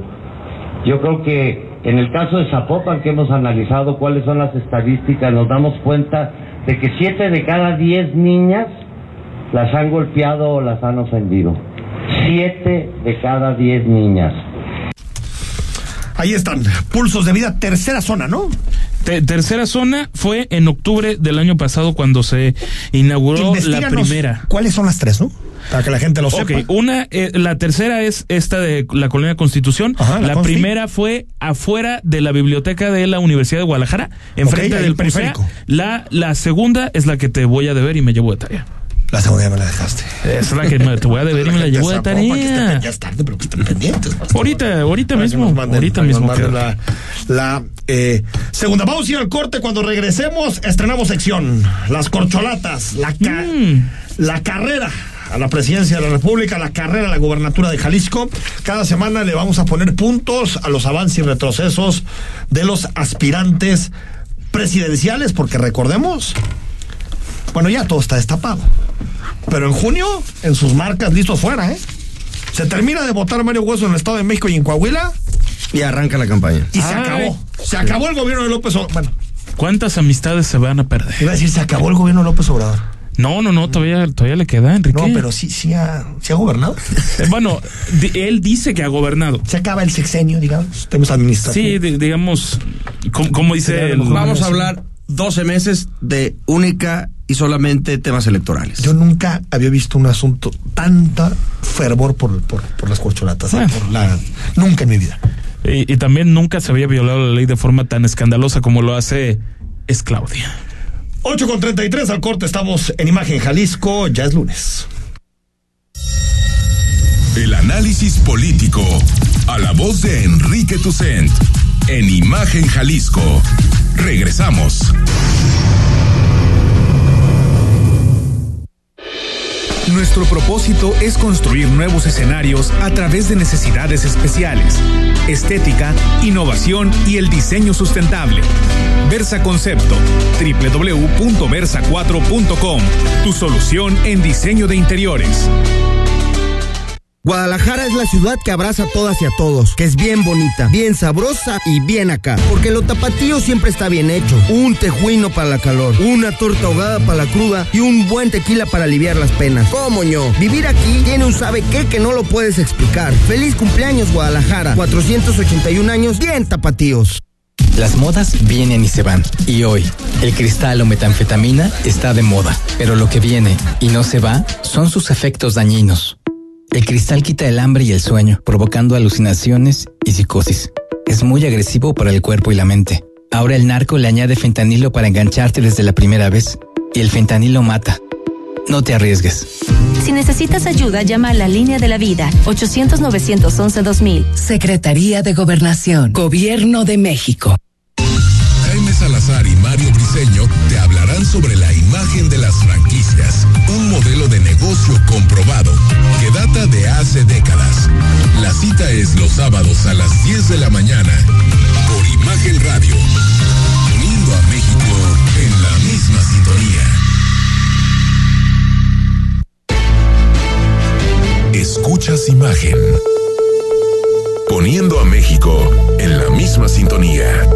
Yo creo que en el caso de Zapopan, que hemos analizado cuáles son las estadísticas, nos damos cuenta de que siete de cada diez niñas las han golpeado o las han ofendido. Siete de cada diez niñas. Ahí están, pulsos de vida, tercera zona, ¿no? Te- tercera zona fue en octubre del año pasado cuando se inauguró la primera. ¿Cuáles son las tres, no? Para que la gente lo Ok, sepa. una, eh, la tercera es esta de la colonia Constitución. Ajá, la primera fue afuera de la biblioteca de la Universidad de Guadalajara, enfrente del el periférico. La, la segunda es la que te voy a deber y me llevo de tarea. La segunda ya me la dejaste. Es la que me- te voy a deber y me la llevo de tarea. Ya es tarde, pero que estén pendientes. por favor. Ahorita, ahorita mismo, manden- ahorita mismo. la, eh, segunda, vamos a ir al corte. Cuando regresemos, estrenamos sección. Las corcholatas, la, ca- Mm. la carrera a la presidencia de la República, la carrera a la gubernatura de Jalisco. Cada semana le vamos a poner puntos a los avances y retrocesos de los aspirantes presidenciales, porque recordemos, bueno, ya todo está destapado. Pero en junio, en sus marcas listos fuera, ¿eh? Se termina de votar Mario Hueso en el Estado de México y en Coahuila Y arranca la campaña. y se acabó. Se acabó el gobierno de López Obrador. Bueno, ¿Cuántas amistades se van a perder? iba a decir, se acabó el gobierno de López Obrador. No, no, no, todavía, todavía le queda, Enrique. No, pero sí, sí ha, sí ha gobernado. Eh, Bueno, él dice que ha gobernado. Se acaba el sexenio, digamos, temas administrativos. Sí, di- digamos, como, como dice el... Vamos a hablar 12 meses de única y solamente temas electorales. Yo nunca había visto un asunto tanta fervor por, por, por las corcholatas. ¿eh? Bueno. Por la, nunca en mi vida. Y, y también nunca se había violado la ley de forma tan escandalosa como lo hace es Claudia. 8 con 33 al corte, estamos en Imagen Jalisco, ya es lunes. El análisis político. A la voz de Enrique Tucent. En Imagen Jalisco. Regresamos. Nuestro propósito es construir nuevos escenarios a través de necesidades especiales, estética, innovación y el diseño sustentable. Versa Concepto, www.versa4.com, tu solución en diseño de interiores. Guadalajara es la ciudad que abraza a todas y a todos, que es bien bonita, bien sabrosa y bien acá. Porque lo tapatío siempre está bien hecho. Un tejuino para la calor, una torta ahogada para la cruda y un buen tequila para aliviar las penas. ¿Cómo ño? Vivir aquí tiene un sabe qué que no lo puedes explicar. Feliz cumpleaños Guadalajara, 481 años bien tapatíos. Las modas vienen y se van. Y hoy, el cristal o metanfetamina está de moda. Pero lo que viene y no se va son sus efectos dañinos. El cristal quita el hambre y el sueño, provocando alucinaciones y psicosis. Es muy agresivo para el cuerpo y la mente. Ahora el narco le añade fentanilo para engancharte desde la primera vez. Y el fentanilo mata. No te arriesgues. Si necesitas ayuda, llama a la línea de la vida 800-911-2000. Secretaría de Gobernación, Gobierno de México. Jaime Salazar y Mario Briceño te sobre la imagen de las franquicias, un modelo de negocio comprobado que data de hace décadas. La cita es los sábados a las 10 de la mañana por Imagen Radio, uniendo a México en la misma sintonía. Escuchas Imagen, poniendo a México en la misma sintonía.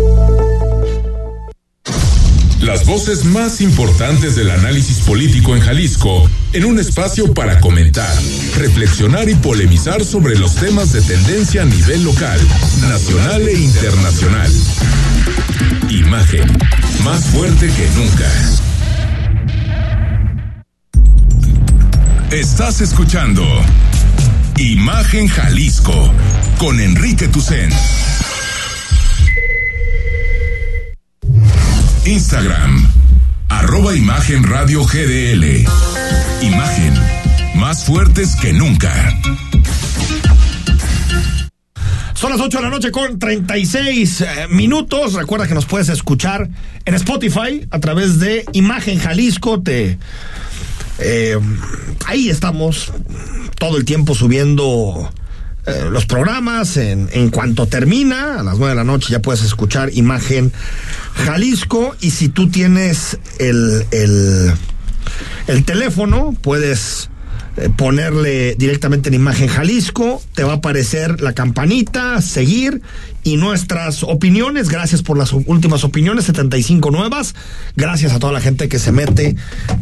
Las voces más importantes del análisis político en Jalisco, en un espacio para comentar, reflexionar y polemizar sobre los temas de tendencia a nivel local, nacional e internacional. Imagen, más fuerte que nunca. Estás escuchando Imagen Jalisco con Enrique Tucen. Instagram, arroba Imagen Radio GDL. Imagen, más fuertes que nunca. Son las 8 de la noche con 36 eh, minutos. Recuerda que nos puedes escuchar en Spotify a través de Imagen Jalisco. Te, eh, ahí estamos todo el tiempo subiendo eh, los programas. En, cuanto termina, a las 9 de la noche ya puedes escuchar Imagen Jalisco. Y si tú tienes el, el, el teléfono, puedes eh, ponerle directamente en imagen Jalisco, te va a aparecer la campanita, seguir y nuestras opiniones. Gracias por las últimas opiniones, 75 nuevas. Gracias a toda la gente que se mete,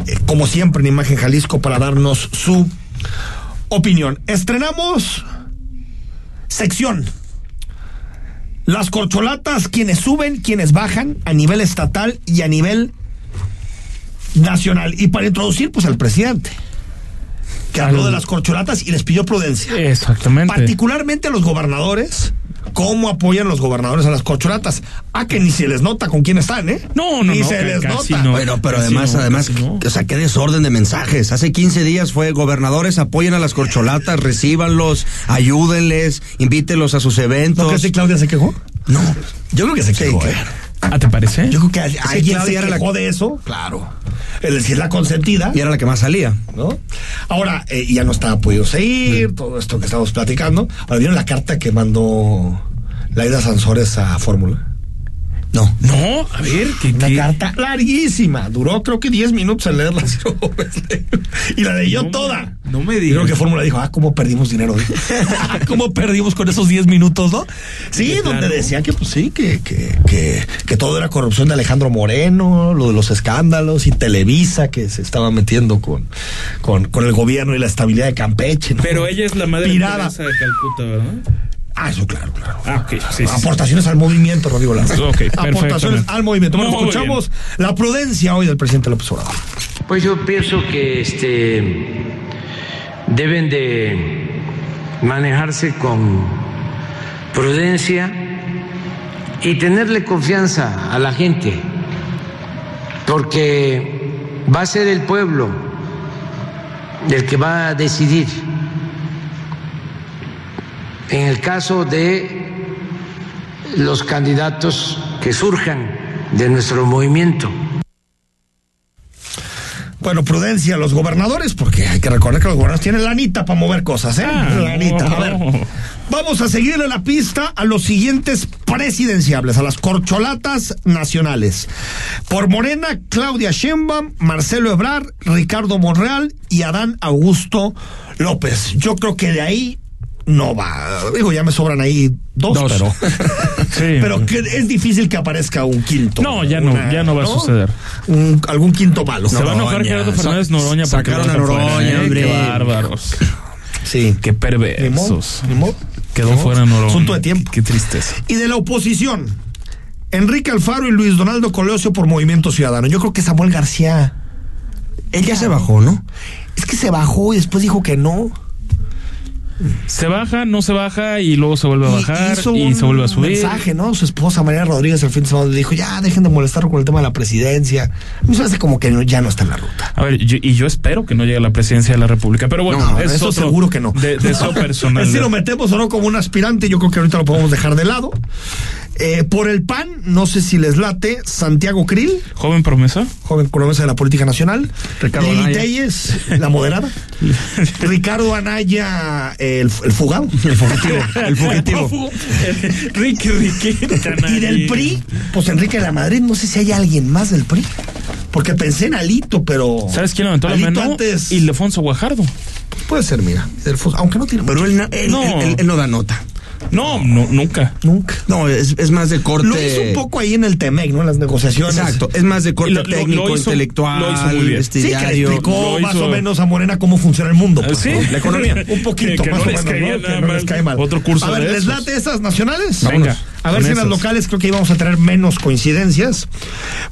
eh, como siempre, en imagen Jalisco para darnos su opinión. Estrenamos sección. Las corcholatas, quienes suben, quienes bajan a nivel estatal y a nivel nacional. Y para introducir, pues al presidente que habló de las corcholatas y les pidió prudencia. Exactamente. Particularmente a los gobernadores. ¿Cómo apoyan los gobernadores a las corcholatas? Ah, que ni se les nota con quién están, ¿eh? No, no, ni no, se les nota. no. Bueno, pero además, no, además, o sea, qué desorden de mensajes. Hace 15 días fue gobernadores, apoyen a las corcholatas, recíbanlos, ayúdenles, invítenlos a sus eventos. ¿No crees que Claudia se quejó? No, Yo creo que se quejó, que- ¿eh? Ah, ¿te parece? Yo creo que a- alguien se era la- de eso. Claro. Es decir, la consentida. Y era la que más salía. ¿no? Ahora, eh, ya no estaba podido seguir, todo esto que estamos platicando. Ahora, ¿vieron la carta que mandó Laida Sansores a Fórmula? No. No, a ver, ¿qué, Una qué? carta larguísima. Duró creo que 10 minutos en leerla. y la leyó No, toda. no me digas. Creo que Fórmula dijo, ah, cómo perdimos dinero. ¿Cómo perdimos con esos 10 minutos, no? Sí, Sí, donde claro. decían que, pues sí, que, que, que, que todo era corrupción de Alejandro Moreno, lo de los escándalos y Televisa que se estaba metiendo con, con, con el gobierno y la estabilidad de Campeche. ¿no? Pero ella es la madre Pirada. Teresa de Calcuta, ¿verdad? Ah, eso claro, claro. Ah, ok. Sí, sí, sí. Aportaciones al movimiento, Rodrigo Lara. Ok, Aportaciones al movimiento. Bueno, escuchamos la prudencia hoy del presidente López Obrador. Pues yo pienso que este deben de manejarse con prudencia y tenerle confianza a la gente, porque va a ser el pueblo el que va a decidir. En el caso de los candidatos que surjan de nuestro movimiento. Bueno, prudencia a los gobernadores, porque hay que recordar que los gobernadores tienen lanita para mover cosas, ¿eh? Ah, lanita. A ver, vamos a seguirle la pista a los siguientes presidenciables, a las corcholatas nacionales. Por Morena, Claudia Sheinbaum, Marcelo Ebrard, Ricardo Monreal y Adán Augusto López. Yo creo que de ahí no va. Digo, ya me sobran ahí dos, Dos. pero, Sí. pero que es difícil que aparezca un quinto. No, ya no, ya no va a suceder. Un- algún quinto malo. Se va a enojar Noroña. Gerardo Fernández Noroña porque Sacaron a Noroña, ¿eh? hombre. Qué bárbaros. Sí. Qué perversos. Ni modo. Quedó Ni modo. fuera Noroña. Asunto de tiempo. Qué tristeza. Y de la oposición, Enrique Alfaro y Luis Donaldo Colosio por Movimiento Ciudadano. Yo creo que Samuel García. Él ya se bajó, ¿no? Es que se bajó y después dijo que no. Se baja, no se baja y luego se vuelve a bajar y, se vuelve a subir. mensaje, ¿no? Su esposa María Rodríguez el fin de semana dijo, ya dejen de molestar con el tema de la presidencia. A mí se me hace como que no- ya no está en la ruta. A ver, yo- y yo espero que no llegue a la presidencia de la República, pero bueno, No, es eso otro seguro que no. De, de eso personal. si lo metemos o no como un aspirante, yo creo que ahorita lo podemos dejar de lado. Eh, por el PAN, no sé si les late, Santiago Krill, Joven promesa. joven promesa de la política nacional. Ricardo Lili Anaya. Telles, la moderada. Ricardo Anaya, el, el fugado. El fugitivo. El fugitivo. Ricky, Ricky. Y del PRI, pues Enrique de la Madrid, no sé si hay alguien más del PRI. Porque pensé en Alito, pero. ¿Sabes quién levantó la Alito mano? antes. Ildefonso Guajardo. Puede ser, mira. aunque no tiene. Pero él, no- él- No. él- él- él no da nota. No, no, nunca. Nunca. No, es, es más de corte. Lo hizo un poco ahí en el TEMEC, ¿no? En las negociaciones. Exacto, es más de corte Lo- lo- lo técnico, hizo- intelectual, lo hizo muy bien. este Sí, que le explicó Lo más hizo- o menos a Morena cómo funciona el mundo. pues, Sí. ¿no? La economía. Un poquito, Que- que más no o les menos, caía ¿no? nada Que no les cae mal. otro curso A ver, de ¿les late esas nacionales? Venga, A ver si en las locales creo que íbamos a tener menos coincidencias.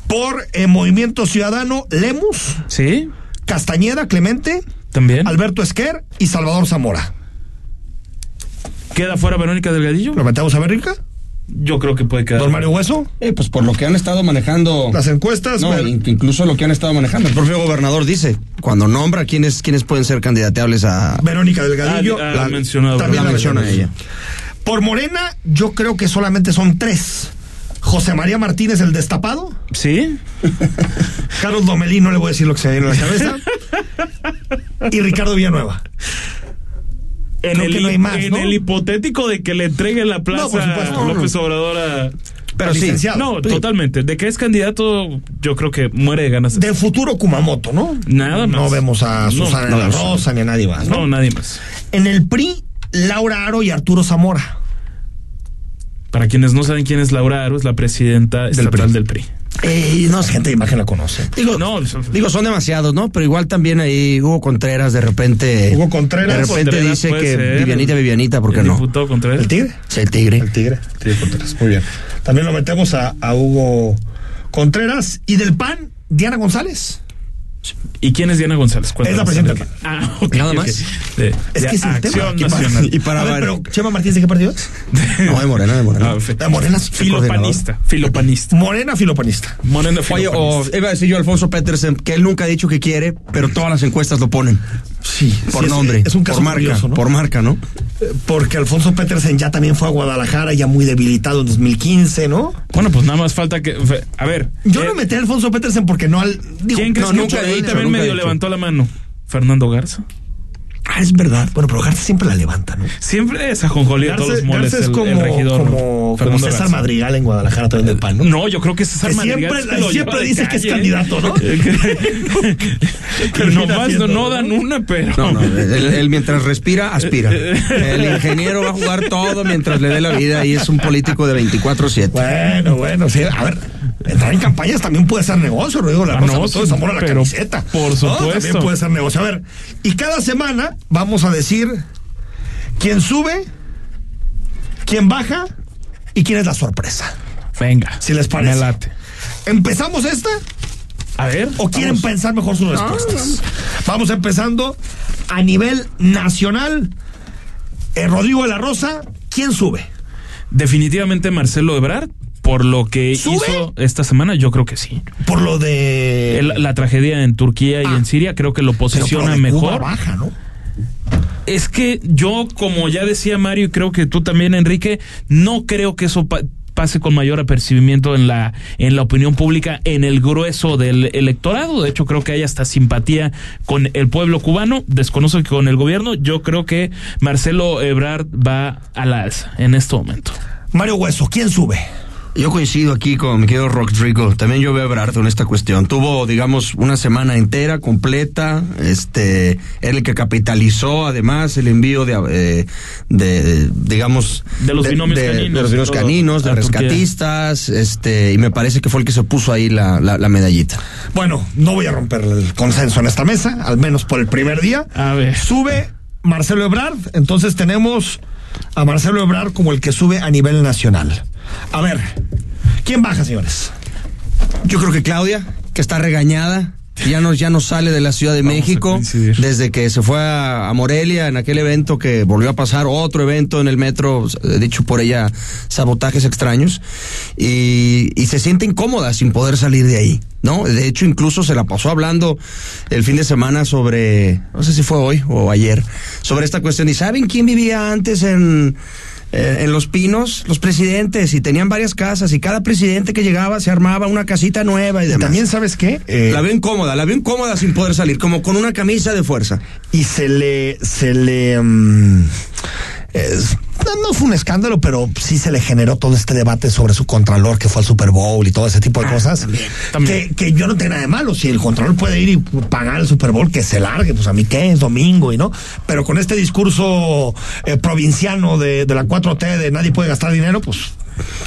Por eh, Movimiento Ciudadano, Lemus, ¿Sí? Castañeda, Clemente, También. Alberto Esquer y Salvador Zamora. ¿Queda fuera Verónica Delgadillo? ¿Lo metemos a Berrica? Yo creo que puede quedar. ¿Don Mario Hueso? Eh, pues por lo que han estado manejando. Las encuestas. No, incluso lo que han estado manejando. El propio gobernador dice, cuando nombra quiénes, quiénes pueden ser candidateables a... Verónica Delgadillo. Ah, ah, mencionado, también la la menciona ella. Por Morena, yo creo que solamente son tres. José María Martínez, el destapado. ¿Sí? Carlos Domelí, no le voy a decir lo que se viene a la cabeza. y Ricardo Villanueva. En, Creo el, que no hay más, en ¿no? el hipotético de que le entregue la plaza No, por supuesto. a López Obrador a... Pero sí. No, Sí. totalmente. De que es candidato, yo creo que muere de ganas. De futuro Kumamoto, ¿no? Nada más. No vemos a Susana no, no. Rosa ni a nadie más. ¿no? No, nadie más. En el PRI, Laura Aro y Arturo Zamora. Para quienes no saben quién es Laura Aro, es la presidenta estatal del PRI. Eh, no, gente de imagen la conoce. Digo, No, digo, son demasiados, ¿no? Pero igual también ahí Hugo Contreras de repente... Hugo Contreras. De repente Contreras dice que ser. Vivianita, Vivianita, ¿por qué el no? Contreras. ¿El Tigre? Sí, el tigre. El Tigre. Tigre Contreras. Muy bien. También lo metemos a, a Hugo Contreras. Y del PAN, Diana González. ¿Y quién es Diana González? Es la presidenta Ah, ok, Nada más. De, Es que es el tema. Nacional. Y para a ver, pero Chema Martínez, ¿de qué partido es? No, de Morena, de Morena. Ah, Morena. Filopanista. Filopanista. Morena filopanista. Morena Oye, o filopanista. iba a decir yo Alfonso Petersen, que él nunca ha dicho que quiere, pero todas las encuestas lo ponen. Sí. Por sí, es- nombre. Es, un caso por marca. curioso, ¿no? Por marca, ¿no? Porque Alfonso Petersen ya también fue a Guadalajara, ya muy debilitado en 2015, ¿no? Bueno, pues nada más falta que. A ver. Yo eh, no metí a Alfonso Petersen porque no al. Digo, ¿Quién crees no, que nunca ahí también medio levantó la mano? Fernando Garza. Ah, es verdad. Bueno, pero Garza siempre la levanta, ¿no? Siempre es ajonjolí de todos Garza, los moles. Garza es el, como, el regidor. ¿no? como, César Garza. Madrigal en Guadalajara también del PAN, ¿no? No, yo creo que César Que Madrigal siempre- dice que es candidato, ¿no? que Termina nomás ¿no? dan una, pero. No, no, él, él mientras respira, aspira. El ingeniero va a jugar todo mientras le dé la vida y es un político de 24-7. Bueno, bueno, sí. A ver, entrar en campañas también puede ser negocio, Rodrigo La Ah, Rosa, no, todo ese amor a la pero camiseta. por ¿no? supuesto. También puede ser negocio. A ver, y cada semana vamos a decir quién sube, quién baja y quién es la sorpresa. Venga. Si les parece. Me late. ¿Empezamos esta? A ver. ¿O quieren vamos. pensar mejor sus respuestas? Vamos empezando a nivel nacional. Eh, Rodrigo de la Rosa, ¿quién sube? Definitivamente Marcelo Ebrard, por lo que ¿Sube? hizo esta semana, yo creo que sí. Por lo de. La tragedia en Turquía y Ah. en Siria creo que lo posiciona mejor. baja, ¿no? Es que yo, como ya decía Mario, y creo que tú también, Enrique, no creo que eso pa- pase con mayor apercibimiento en la, en la opinión pública, en el grueso del electorado. De hecho, creo que hay hasta simpatía con el pueblo cubano. Desconozco que con el gobierno. Yo creo que Marcelo Ebrard va a la alza en este momento. Mario Hueso, ¿quién sube? Yo coincido aquí con mi querido Rodrigo. También yo veo a Ebrard en esta cuestión. Tuvo, digamos, una semana entera, completa. Este, era el que capitalizó, además, el envío de, eh, de, digamos, De los binomios caninos, de los binomios todo, caninos, de a Turquía. rescatistas, este, y me parece que fue el que se puso ahí la, la, la medallita. Bueno, no voy a romper el consenso en esta mesa, al menos por el primer día. A ver. Sube Marcelo Ebrard, entonces tenemos a Marcelo Ebrard como el que sube a nivel nacional. A ver, ¿Quién baja, señores? Yo creo que Claudia, que está regañada, ya no, ya no sale de la Ciudad de México desde que se fue a, a Morelia en aquel evento que volvió a pasar, otro evento en el metro, eh, dicho por ella, sabotajes extraños, y, y se siente incómoda sin poder salir de ahí. ¿no? De hecho, incluso se la pasó hablando el fin de semana sobre, no sé si fue hoy o ayer, sobre esta cuestión. ¿Y saben quién vivía antes en, eh, en Los Pinos? Los presidentes, y tenían varias casas, y cada presidente que llegaba se armaba una casita nueva y demás. También, ¿sabes qué? Eh, la veo incómoda, la veo incómoda sin poder salir, como con una camisa de fuerza. y se le se le mm, es- no, fue un escándalo, pero sí se le generó todo este debate sobre su contralor que fue al Super Bowl y todo ese tipo de cosas. Que, que yo no tengo nada de malo. Si el contralor puede ir y pagar el Super Bowl, que se largue, pues a mí qué, es domingo y no. Pero con este discurso eh, provinciano de, de la 4T de nadie puede gastar dinero, pues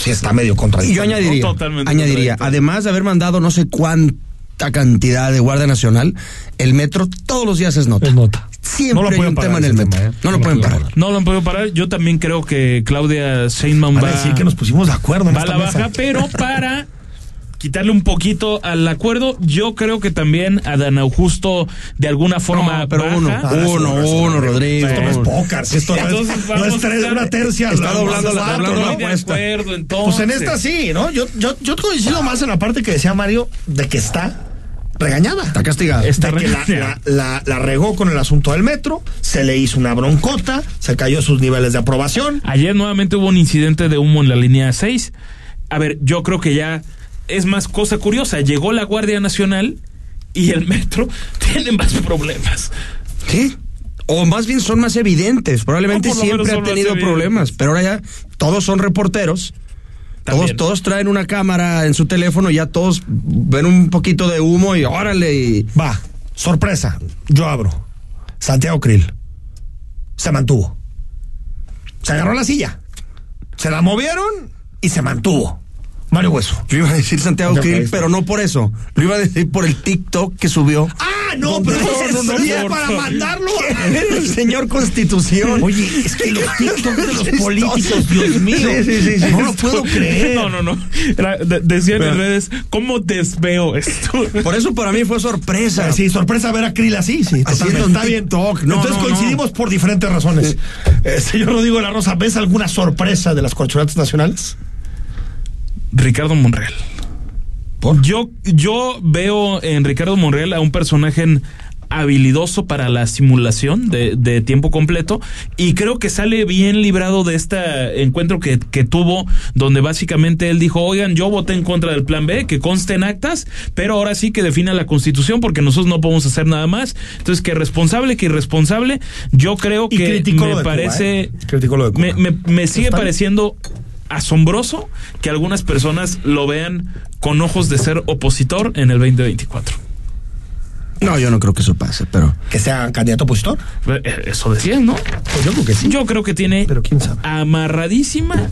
sí está medio Y contradictorio. yo añadiría, No, totalmente añadiría, además de haber mandado no sé cuánta cantidad de Guardia Nacional, el metro todos los días es nota. Es nota. Siempre No lo hay pueden un parar tema en el metro. tema, ¿eh? No lo No pueden lo parar. pueden No lo han podido parar. Yo también creo que Claudia Sheinbaum va, a decir que nos pusimos de acuerdo en va a la mesa. baja, pero para quitarle un poquito al acuerdo, yo creo que también a Dan Augusto de alguna forma No, pero baja. uno, Ah, uno, sí, uno, Rodrigo. Esto no es póker, esto no es, no es tres, una tercia. está doblando la- cuatro, de apuesta. acuerdo, entonces. Pues en esta sí, ¿no? Yo, yo, yo coincido más en la parte que decía Mario de que está regañada. Está castigado. Está de que la, regañada. la- la- la regó con el asunto del metro, se le hizo una broncota, se cayó sus niveles de aprobación. Ayer nuevamente hubo un incidente de humo en la línea 6. A ver, yo creo que ya es más cosa curiosa. Llegó la Guardia Nacional y el metro tiene más problemas. ¿Sí? O más bien son más evidentes. Probablemente siempre ha son más tenido problemas. Pero ahora ya todos son reporteros. Todos, traen una cámara en su teléfono y ya todos ven un poquito de humo y órale. Y... Va, sorpresa, yo abro. Santiago Krill se mantuvo. Se agarró la silla. Se la movieron y se mantuvo. Mario Hueso. Yo iba a decir Santiago Krill, está. pero no por eso. Lo iba a decir por el TikTok que subió. Ah, no, pero No, no, no, no, para mandarlo. el señor Constitución. Oye, es que los TikToks de los políticos, Dios mío. Sí, sí, sí, sí. no lo puedo creer. No, no, no. Era- de- decían en redes, ¿cómo desveo esto? Por eso para mí fue sorpresa. Sí, sorpresa ver a Krill así, sí. Totalmente. Está bien. TikTok. No, Entonces no, no. coincidimos por diferentes razones. Eh, señor Rodrigo de la Rosa, ¿ves alguna sorpresa de las corcholatas nacionales? Ricardo Monreal. Yo, yo veo en Ricardo Monreal a un personaje habilidoso para la simulación de, de tiempo completo y creo que sale bien librado de este encuentro que, que tuvo donde básicamente él dijo, oigan, yo voté en contra del plan B, que conste en actas, pero ahora sí que defina la constitución porque nosotros no podemos hacer nada más. Entonces, que responsable, que irresponsable, yo creo Y que me Cuba, parece... ¿eh? Me, me- me sigue pareciendo asombroso que algunas personas lo vean con ojos de ser opositor en el 2024. No, yo no creo que eso pase, pero. Que sea candidato opositor. Eh, Eso decían, ¿no? Pues yo creo que sí. Yo creo que tiene Pero quién sabe. amarradísima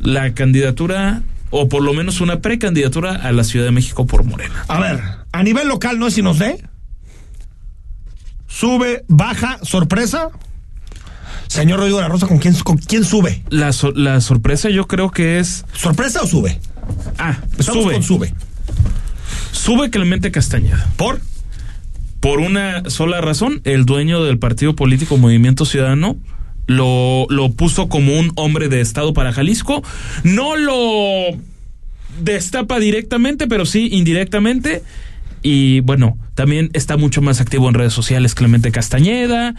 la candidatura o por lo menos una precandidatura a la Ciudad de México por Morena. A ver, a nivel local no es si nos dé. Sube, baja, sorpresa. Señor Rodrigo de la Rosa, ¿con quién, con quién sube? La, so- la sorpresa yo creo que es... ¿Sorpresa o sube? Ah, Estamos sube. con sube. Sube Clemente Castañeda. ¿Por? Por una sola razón, el dueño del partido político Movimiento Ciudadano lo, lo puso como un hombre de Estado para Jalisco. No lo destapa directamente, pero sí indirectamente. Y bueno, también está mucho más activo en redes sociales Clemente Castañeda.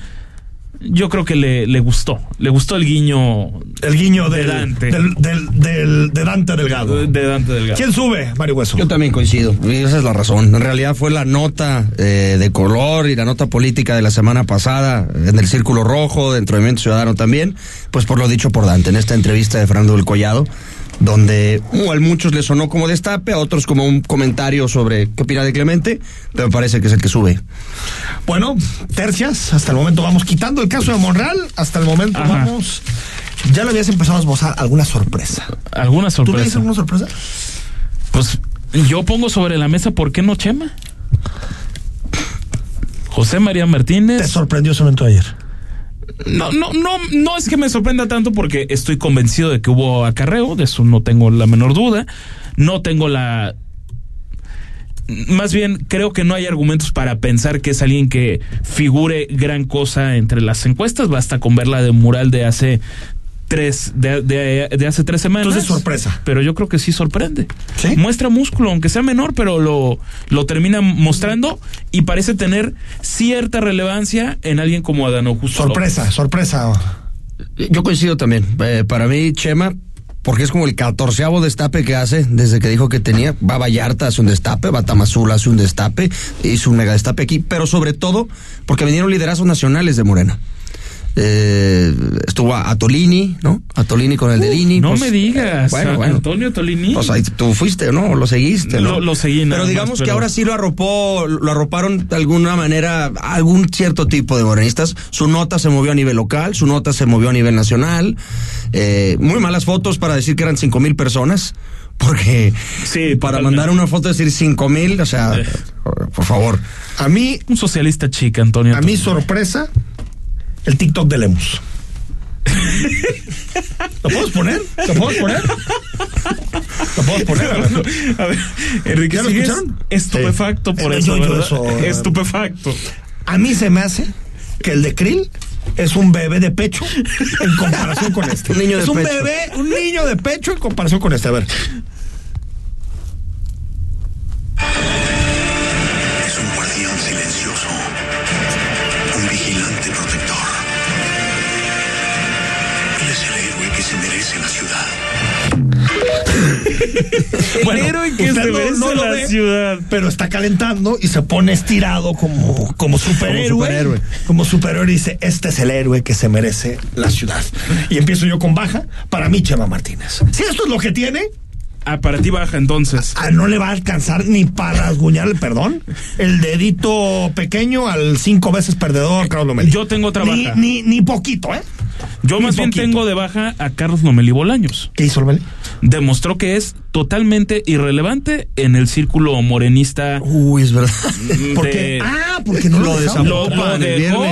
Yo creo que le, le gustó. Le gustó el guiño El guiño de del, Dante. del, del, del- de Dante Delgado. de Dante Delgado. ¿Quién sube, Mario Hueso? Yo también coincido, y esa es la razón. En realidad fue la nota eh, de color y la nota política de la semana pasada en el Círculo Rojo, dentro de Movimiento Ciudadano también, pues por lo dicho por Dante en esta entrevista de Fernando del Collado, donde uh, a muchos les sonó como destape, a otros como un comentario sobre qué opina de Clemente, pero me parece que es el que sube. Bueno, tercias, hasta el momento vamos quitando el caso de Monreal, hasta el momento Ajá. vamos. Ya lo habías empezado a esbozar alguna sorpresa. ¿Alguna ¿Tú le dices sorpresa? alguna sorpresa? Pues yo pongo sobre la mesa, ¿por qué no Chema? José María Te Martínez. sorprendió ese evento ayer. No, no, no, no es que me sorprenda tanto porque estoy convencido de que hubo acarreo, de eso no tengo la menor duda. No tengo la más bien creo que no hay argumentos para pensar que es alguien que figure gran cosa entre las encuestas. Basta con ver la de mural de hace tres de, de, de hace tres semanas. Entonces sorpresa. Pero yo creo que sí sorprende. ¿Sí? Muestra músculo, aunque sea menor, pero lo, lo termina mostrando y parece tener cierta relevancia en alguien como Adano Justo. Sorpresa, López. sorpresa. Yo coincido también. Eh, para mí, Chema, porque es como el catorceavo destape que hace desde que dijo que tenía. Va Vallarta, hace un destape, va Tamazula, hace un destape, hizo un mega destape aquí, pero sobre todo porque vinieron liderazgos nacionales de Morena. Eh, estuvo a, a, Tolini, ¿no? A Tolini con el. Uh, no pues, me digas. Bueno, bueno. Antonio Tolini. Pues ahí tú fuiste, ¿no? Lo seguiste, ¿no? Lo, lo seguí nada Pero digamos más, que ahora sí lo arropó, lo arroparon de alguna manera algún cierto tipo de morenistas. Su nota se movió a nivel local, su nota se movió a nivel nacional. Eh, muy malas fotos para decir que eran cinco mil personas. Porque sí, para mandar una foto decir cinco mil, o sea, eh. por favor. A mí. Un socialista chica, Antonio. A mí, sorpresa, el TikTok de Lemus. ¿Lo puedes poner? ¿Lo puedes poner? ¿Lo puedes poner? A ver, a ver Enrique, ¿Ya lo escucharon? Estupefacto sí. por eso, yo, yo ¿verdad? eso, Estupefacto. A mí se me hace que el de Krill es un bebé de pecho en comparación con este. un niño de es un pecho. bebé, un niño de pecho en comparación con este. A ver. bueno, el héroe que se merece no, la ve, ciudad. Pero está calentando y se pone estirado como, como superhéroe. Como superhéroe. Como superhéroe y dice, este es el héroe que se merece la ciudad. Y empiezo yo con baja, para mí, Chema Martínez. Si esto es lo que tiene, Ah, para ti baja entonces. Ah, no le va a alcanzar ni para rasguñarle, perdón, el dedito pequeño al cinco veces perdedor, Carlos Lomelí. Yo tengo otra ni, baja. Ni, ni poquito, ¿eh? Yo más bien tengo de baja a Carlos Lomelí Bolaños. ¿Qué hizo Lomelí? Demostró que es totalmente irrelevante en el círculo morenista. Uy, es verdad. ¿Por qué? Ah, porque no lo, lo dejamos. Lo, dejó.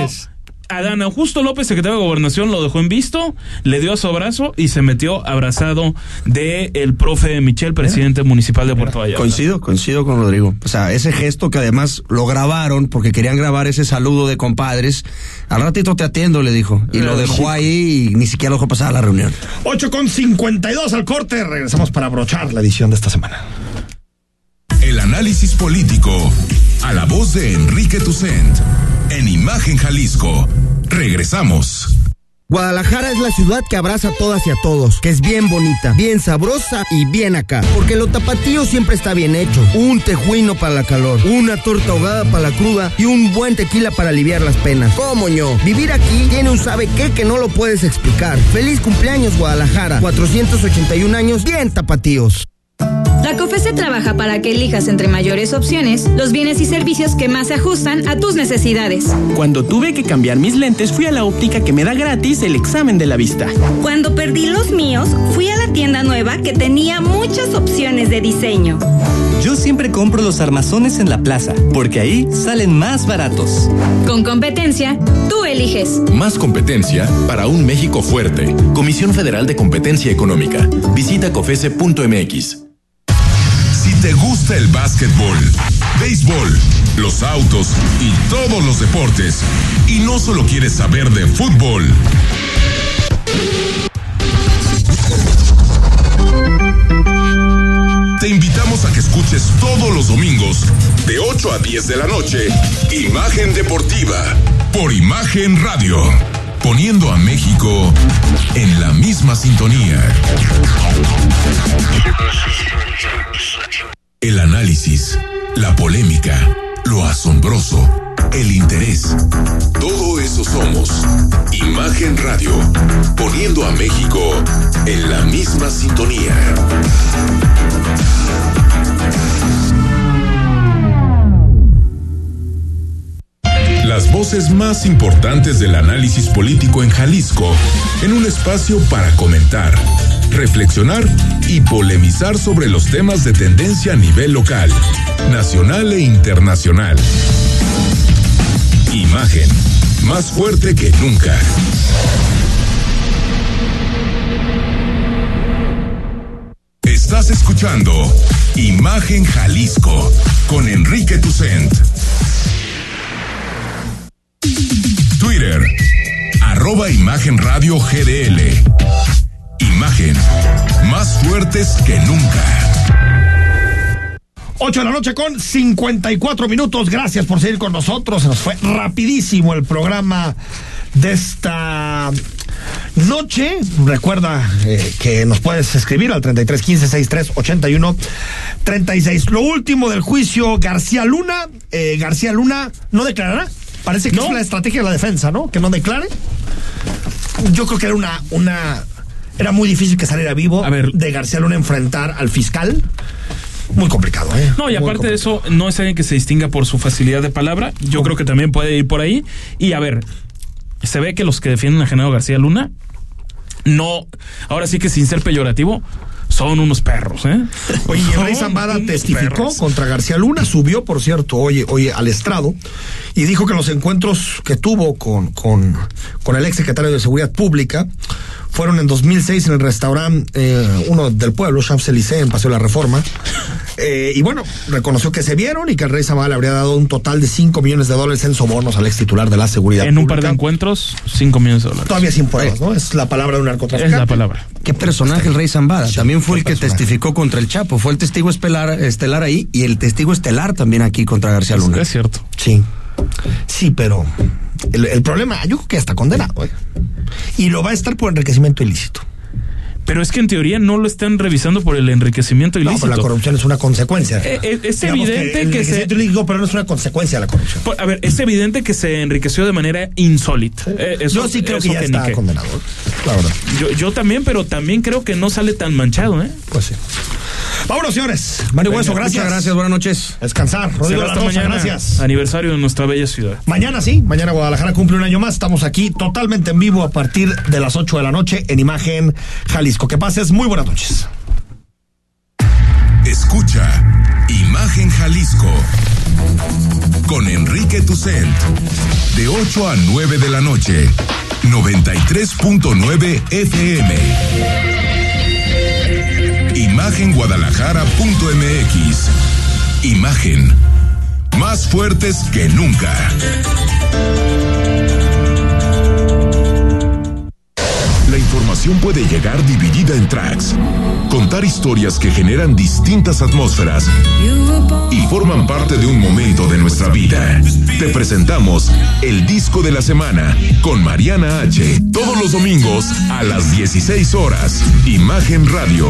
Adán Augusto López, secretario de Gobernación, lo dejó en visto, le dio su abrazo y se metió abrazado de el profe Michel, presidente municipal de Puerto Vallarta. Coincido, coincido con Rodrigo. O sea, ese gesto que además lo grabaron porque querían grabar ese saludo de compadres. Al ratito te atiendo, le dijo. Y lo dejó ahí y ni siquiera lo dejó pasar a la reunión. 8 con 52 al corte. Regresamos para abrochar la edición de esta semana. El análisis político a la voz de Enrique Tucent en Imagen Jalisco. Regresamos. Guadalajara es la ciudad que abraza a todas y a todos, que es bien bonita, bien sabrosa y bien acá. Porque lo tapatío siempre está bien hecho. Un tejuino para la calor, una torta ahogada para la cruda y un buen tequila para aliviar las penas. ¿Cómo ño? Vivir aquí tiene un sabe qué que no lo puedes explicar. Feliz cumpleaños Guadalajara, 481 años bien tapatíos. La COFESE trabaja para que elijas entre mayores opciones los bienes y servicios que más se ajustan a tus necesidades. Cuando tuve que cambiar mis lentes, fui a la óptica que me da gratis el examen de la vista. Cuando perdí los míos, fui a la tienda nueva que tenía muchas opciones de diseño. Yo siempre compro los armazones en la plaza, porque ahí salen más baratos. Con competencia, tú eliges. Más competencia para un México fuerte. Comisión Federal de Competencia Económica. Visita cofese.mx. Te gusta el básquetbol, béisbol, los autos y todos los deportes, y no solo quieres saber de fútbol, te invitamos a que escuches todos los domingos, de 8 a 10 de la noche, Imagen Deportiva, por Imagen Radio, poniendo a México en la misma sintonía. El análisis, la polémica, lo asombroso, el interés. Todo eso somos. Imagen Radio, poniendo a México en la misma sintonía. Las voces más importantes del análisis político en Jalisco, en un espacio para comentar, reflexionar y polemizar sobre los temas de tendencia a nivel local, nacional e internacional. Imagen, más fuerte que nunca. Estás escuchando Imagen Jalisco con Enrique Tucent. Twitter, arroba Imagen Radio GDL. Imagen, más fuertes que nunca. 8 de la noche con 54 minutos. Gracias por seguir con nosotros. Se nos fue rapidísimo el programa de esta noche. Recuerda eh, que nos puedes escribir al 33 15 63 81 36. Lo último del juicio García Luna. Eh, García Luna no declarará. Parece que No. es una estrategia de la defensa, ¿no? Que no declare. Yo creo que era una, una era muy difícil que saliera vivo de García Luna enfrentar al fiscal. Muy complicado, ¿eh? No, y Muy aparte de eso, no es alguien que se distinga por su facilidad de palabra. Yo creo que también puede ir por ahí. Y a ver, se ve que los que defienden a Genaro García Luna, no, ahora sí que sin ser peyorativo, son unos perros, ¿eh? Oye, Rey Zambada testificó perros. contra García Luna, subió, por cierto, oye, oye, al estrado, y dijo que los encuentros que tuvo con, con, con el ex secretario de Seguridad Pública fueron en 2006 en el restaurante, eh, uno del pueblo, Champs-Élysées, en Paseo de la Reforma. Eh, y bueno, reconoció que se vieron y que el Rey Zambada le habría dado un total de 5 millones de dólares en sobornos al ex titular de la Seguridad En un par de encuentros, 5 millones de dólares. Todavía sin pruebas, ¿no? Es la palabra de un narcotraficante. Es la palabra. Qué personaje el rey Zambada. También fue el que testificó contra el Chapo. Fue el testigo estelar, estelar ahí y el testigo estelar también aquí contra García Luna. Es cierto. Sí. Sí, pero el, el problema, yo creo que ya está condenado, ¿eh? Y lo va a estar por enriquecimiento ilícito. Pero es que en teoría no lo están revisando por el enriquecimiento No, ilícito. pero la corrupción es una consecuencia. Eh, eh, es Digamos evidente el que se- ilícito, pero no es una consecuencia de la corrupción. Por- A ver, es evidente que se enriqueció de manera insólita. Eh, eso- yo sí creo que ya está condenado, la verdad. Yo, yo también, pero también creo que no sale tan manchado, ¿eh? Pues sí. Vámonos, señores. Mario Venga, Hueso, gracias. Muchas gracias, buenas noches. Descansar. Rodrigo hasta Rosa, mañana. gracias. Aniversario de nuestra bella ciudad. Mañana sí, mañana Guadalajara cumple un año más. Estamos aquí totalmente en vivo a partir de las 8 de la noche en Imagen Jalisco. Que pases muy buenas noches. Escucha Imagen Jalisco con Enrique Tucent de 8 a 9 de la noche 93.9 FM Imagenguadalajara.mx Imagen. Más fuertes que nunca La información puede llegar dividida en tracks. Contar historias que generan distintas atmósferas y forman parte de un momento de nuestra vida. Te presentamos el disco de la semana con Mariana H. Todos los domingos a las 16 horas. Imagen Radio.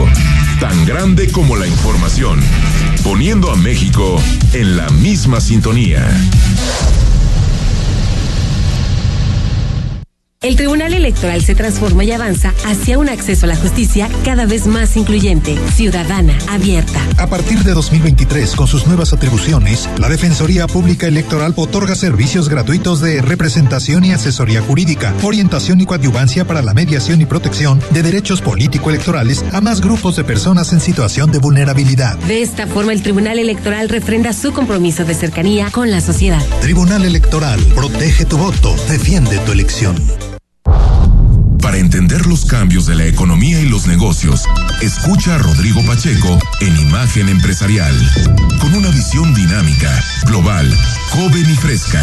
Tan grande como la información. Poniendo a México en la misma sintonía. El Tribunal Electoral se transforma y avanza hacia un acceso a la justicia cada vez más incluyente, ciudadana, abierta. A partir de 2023, con sus nuevas atribuciones, la Defensoría Pública Electoral otorga servicios gratuitos de representación y asesoría jurídica, orientación y coadyuvancia para la mediación y protección de derechos político-electorales a más grupos de personas en situación de vulnerabilidad. De esta forma, el Tribunal Electoral refrenda su compromiso de cercanía con la sociedad. Tribunal Electoral, protege tu voto, defiende tu elección. Para entender los cambios de la economía y los negocios, escucha a Rodrigo Pacheco en Imagen Empresarial, con una visión dinámica, global, joven y fresca.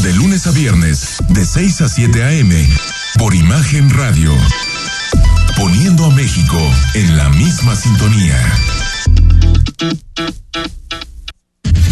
De lunes a viernes, de 6 a 7 a.m., por Imagen Radio. Poniendo a México en la misma sintonía.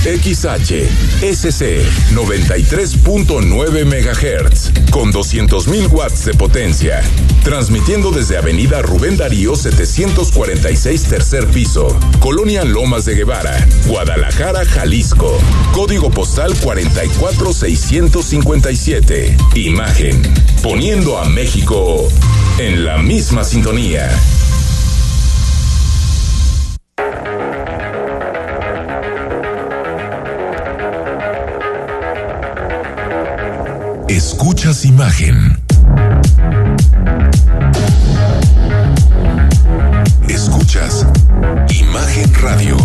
XH SC 93.9 MHz con 200.000 watts de potencia. Transmitiendo desde Avenida Rubén Darío 746 tercer piso, Colonia Lomas de Guevara, Guadalajara, Jalisco. Código postal 44657. Imagen. Poniendo a México en la misma sintonía. Escuchas imagen. Escuchas imagen radio.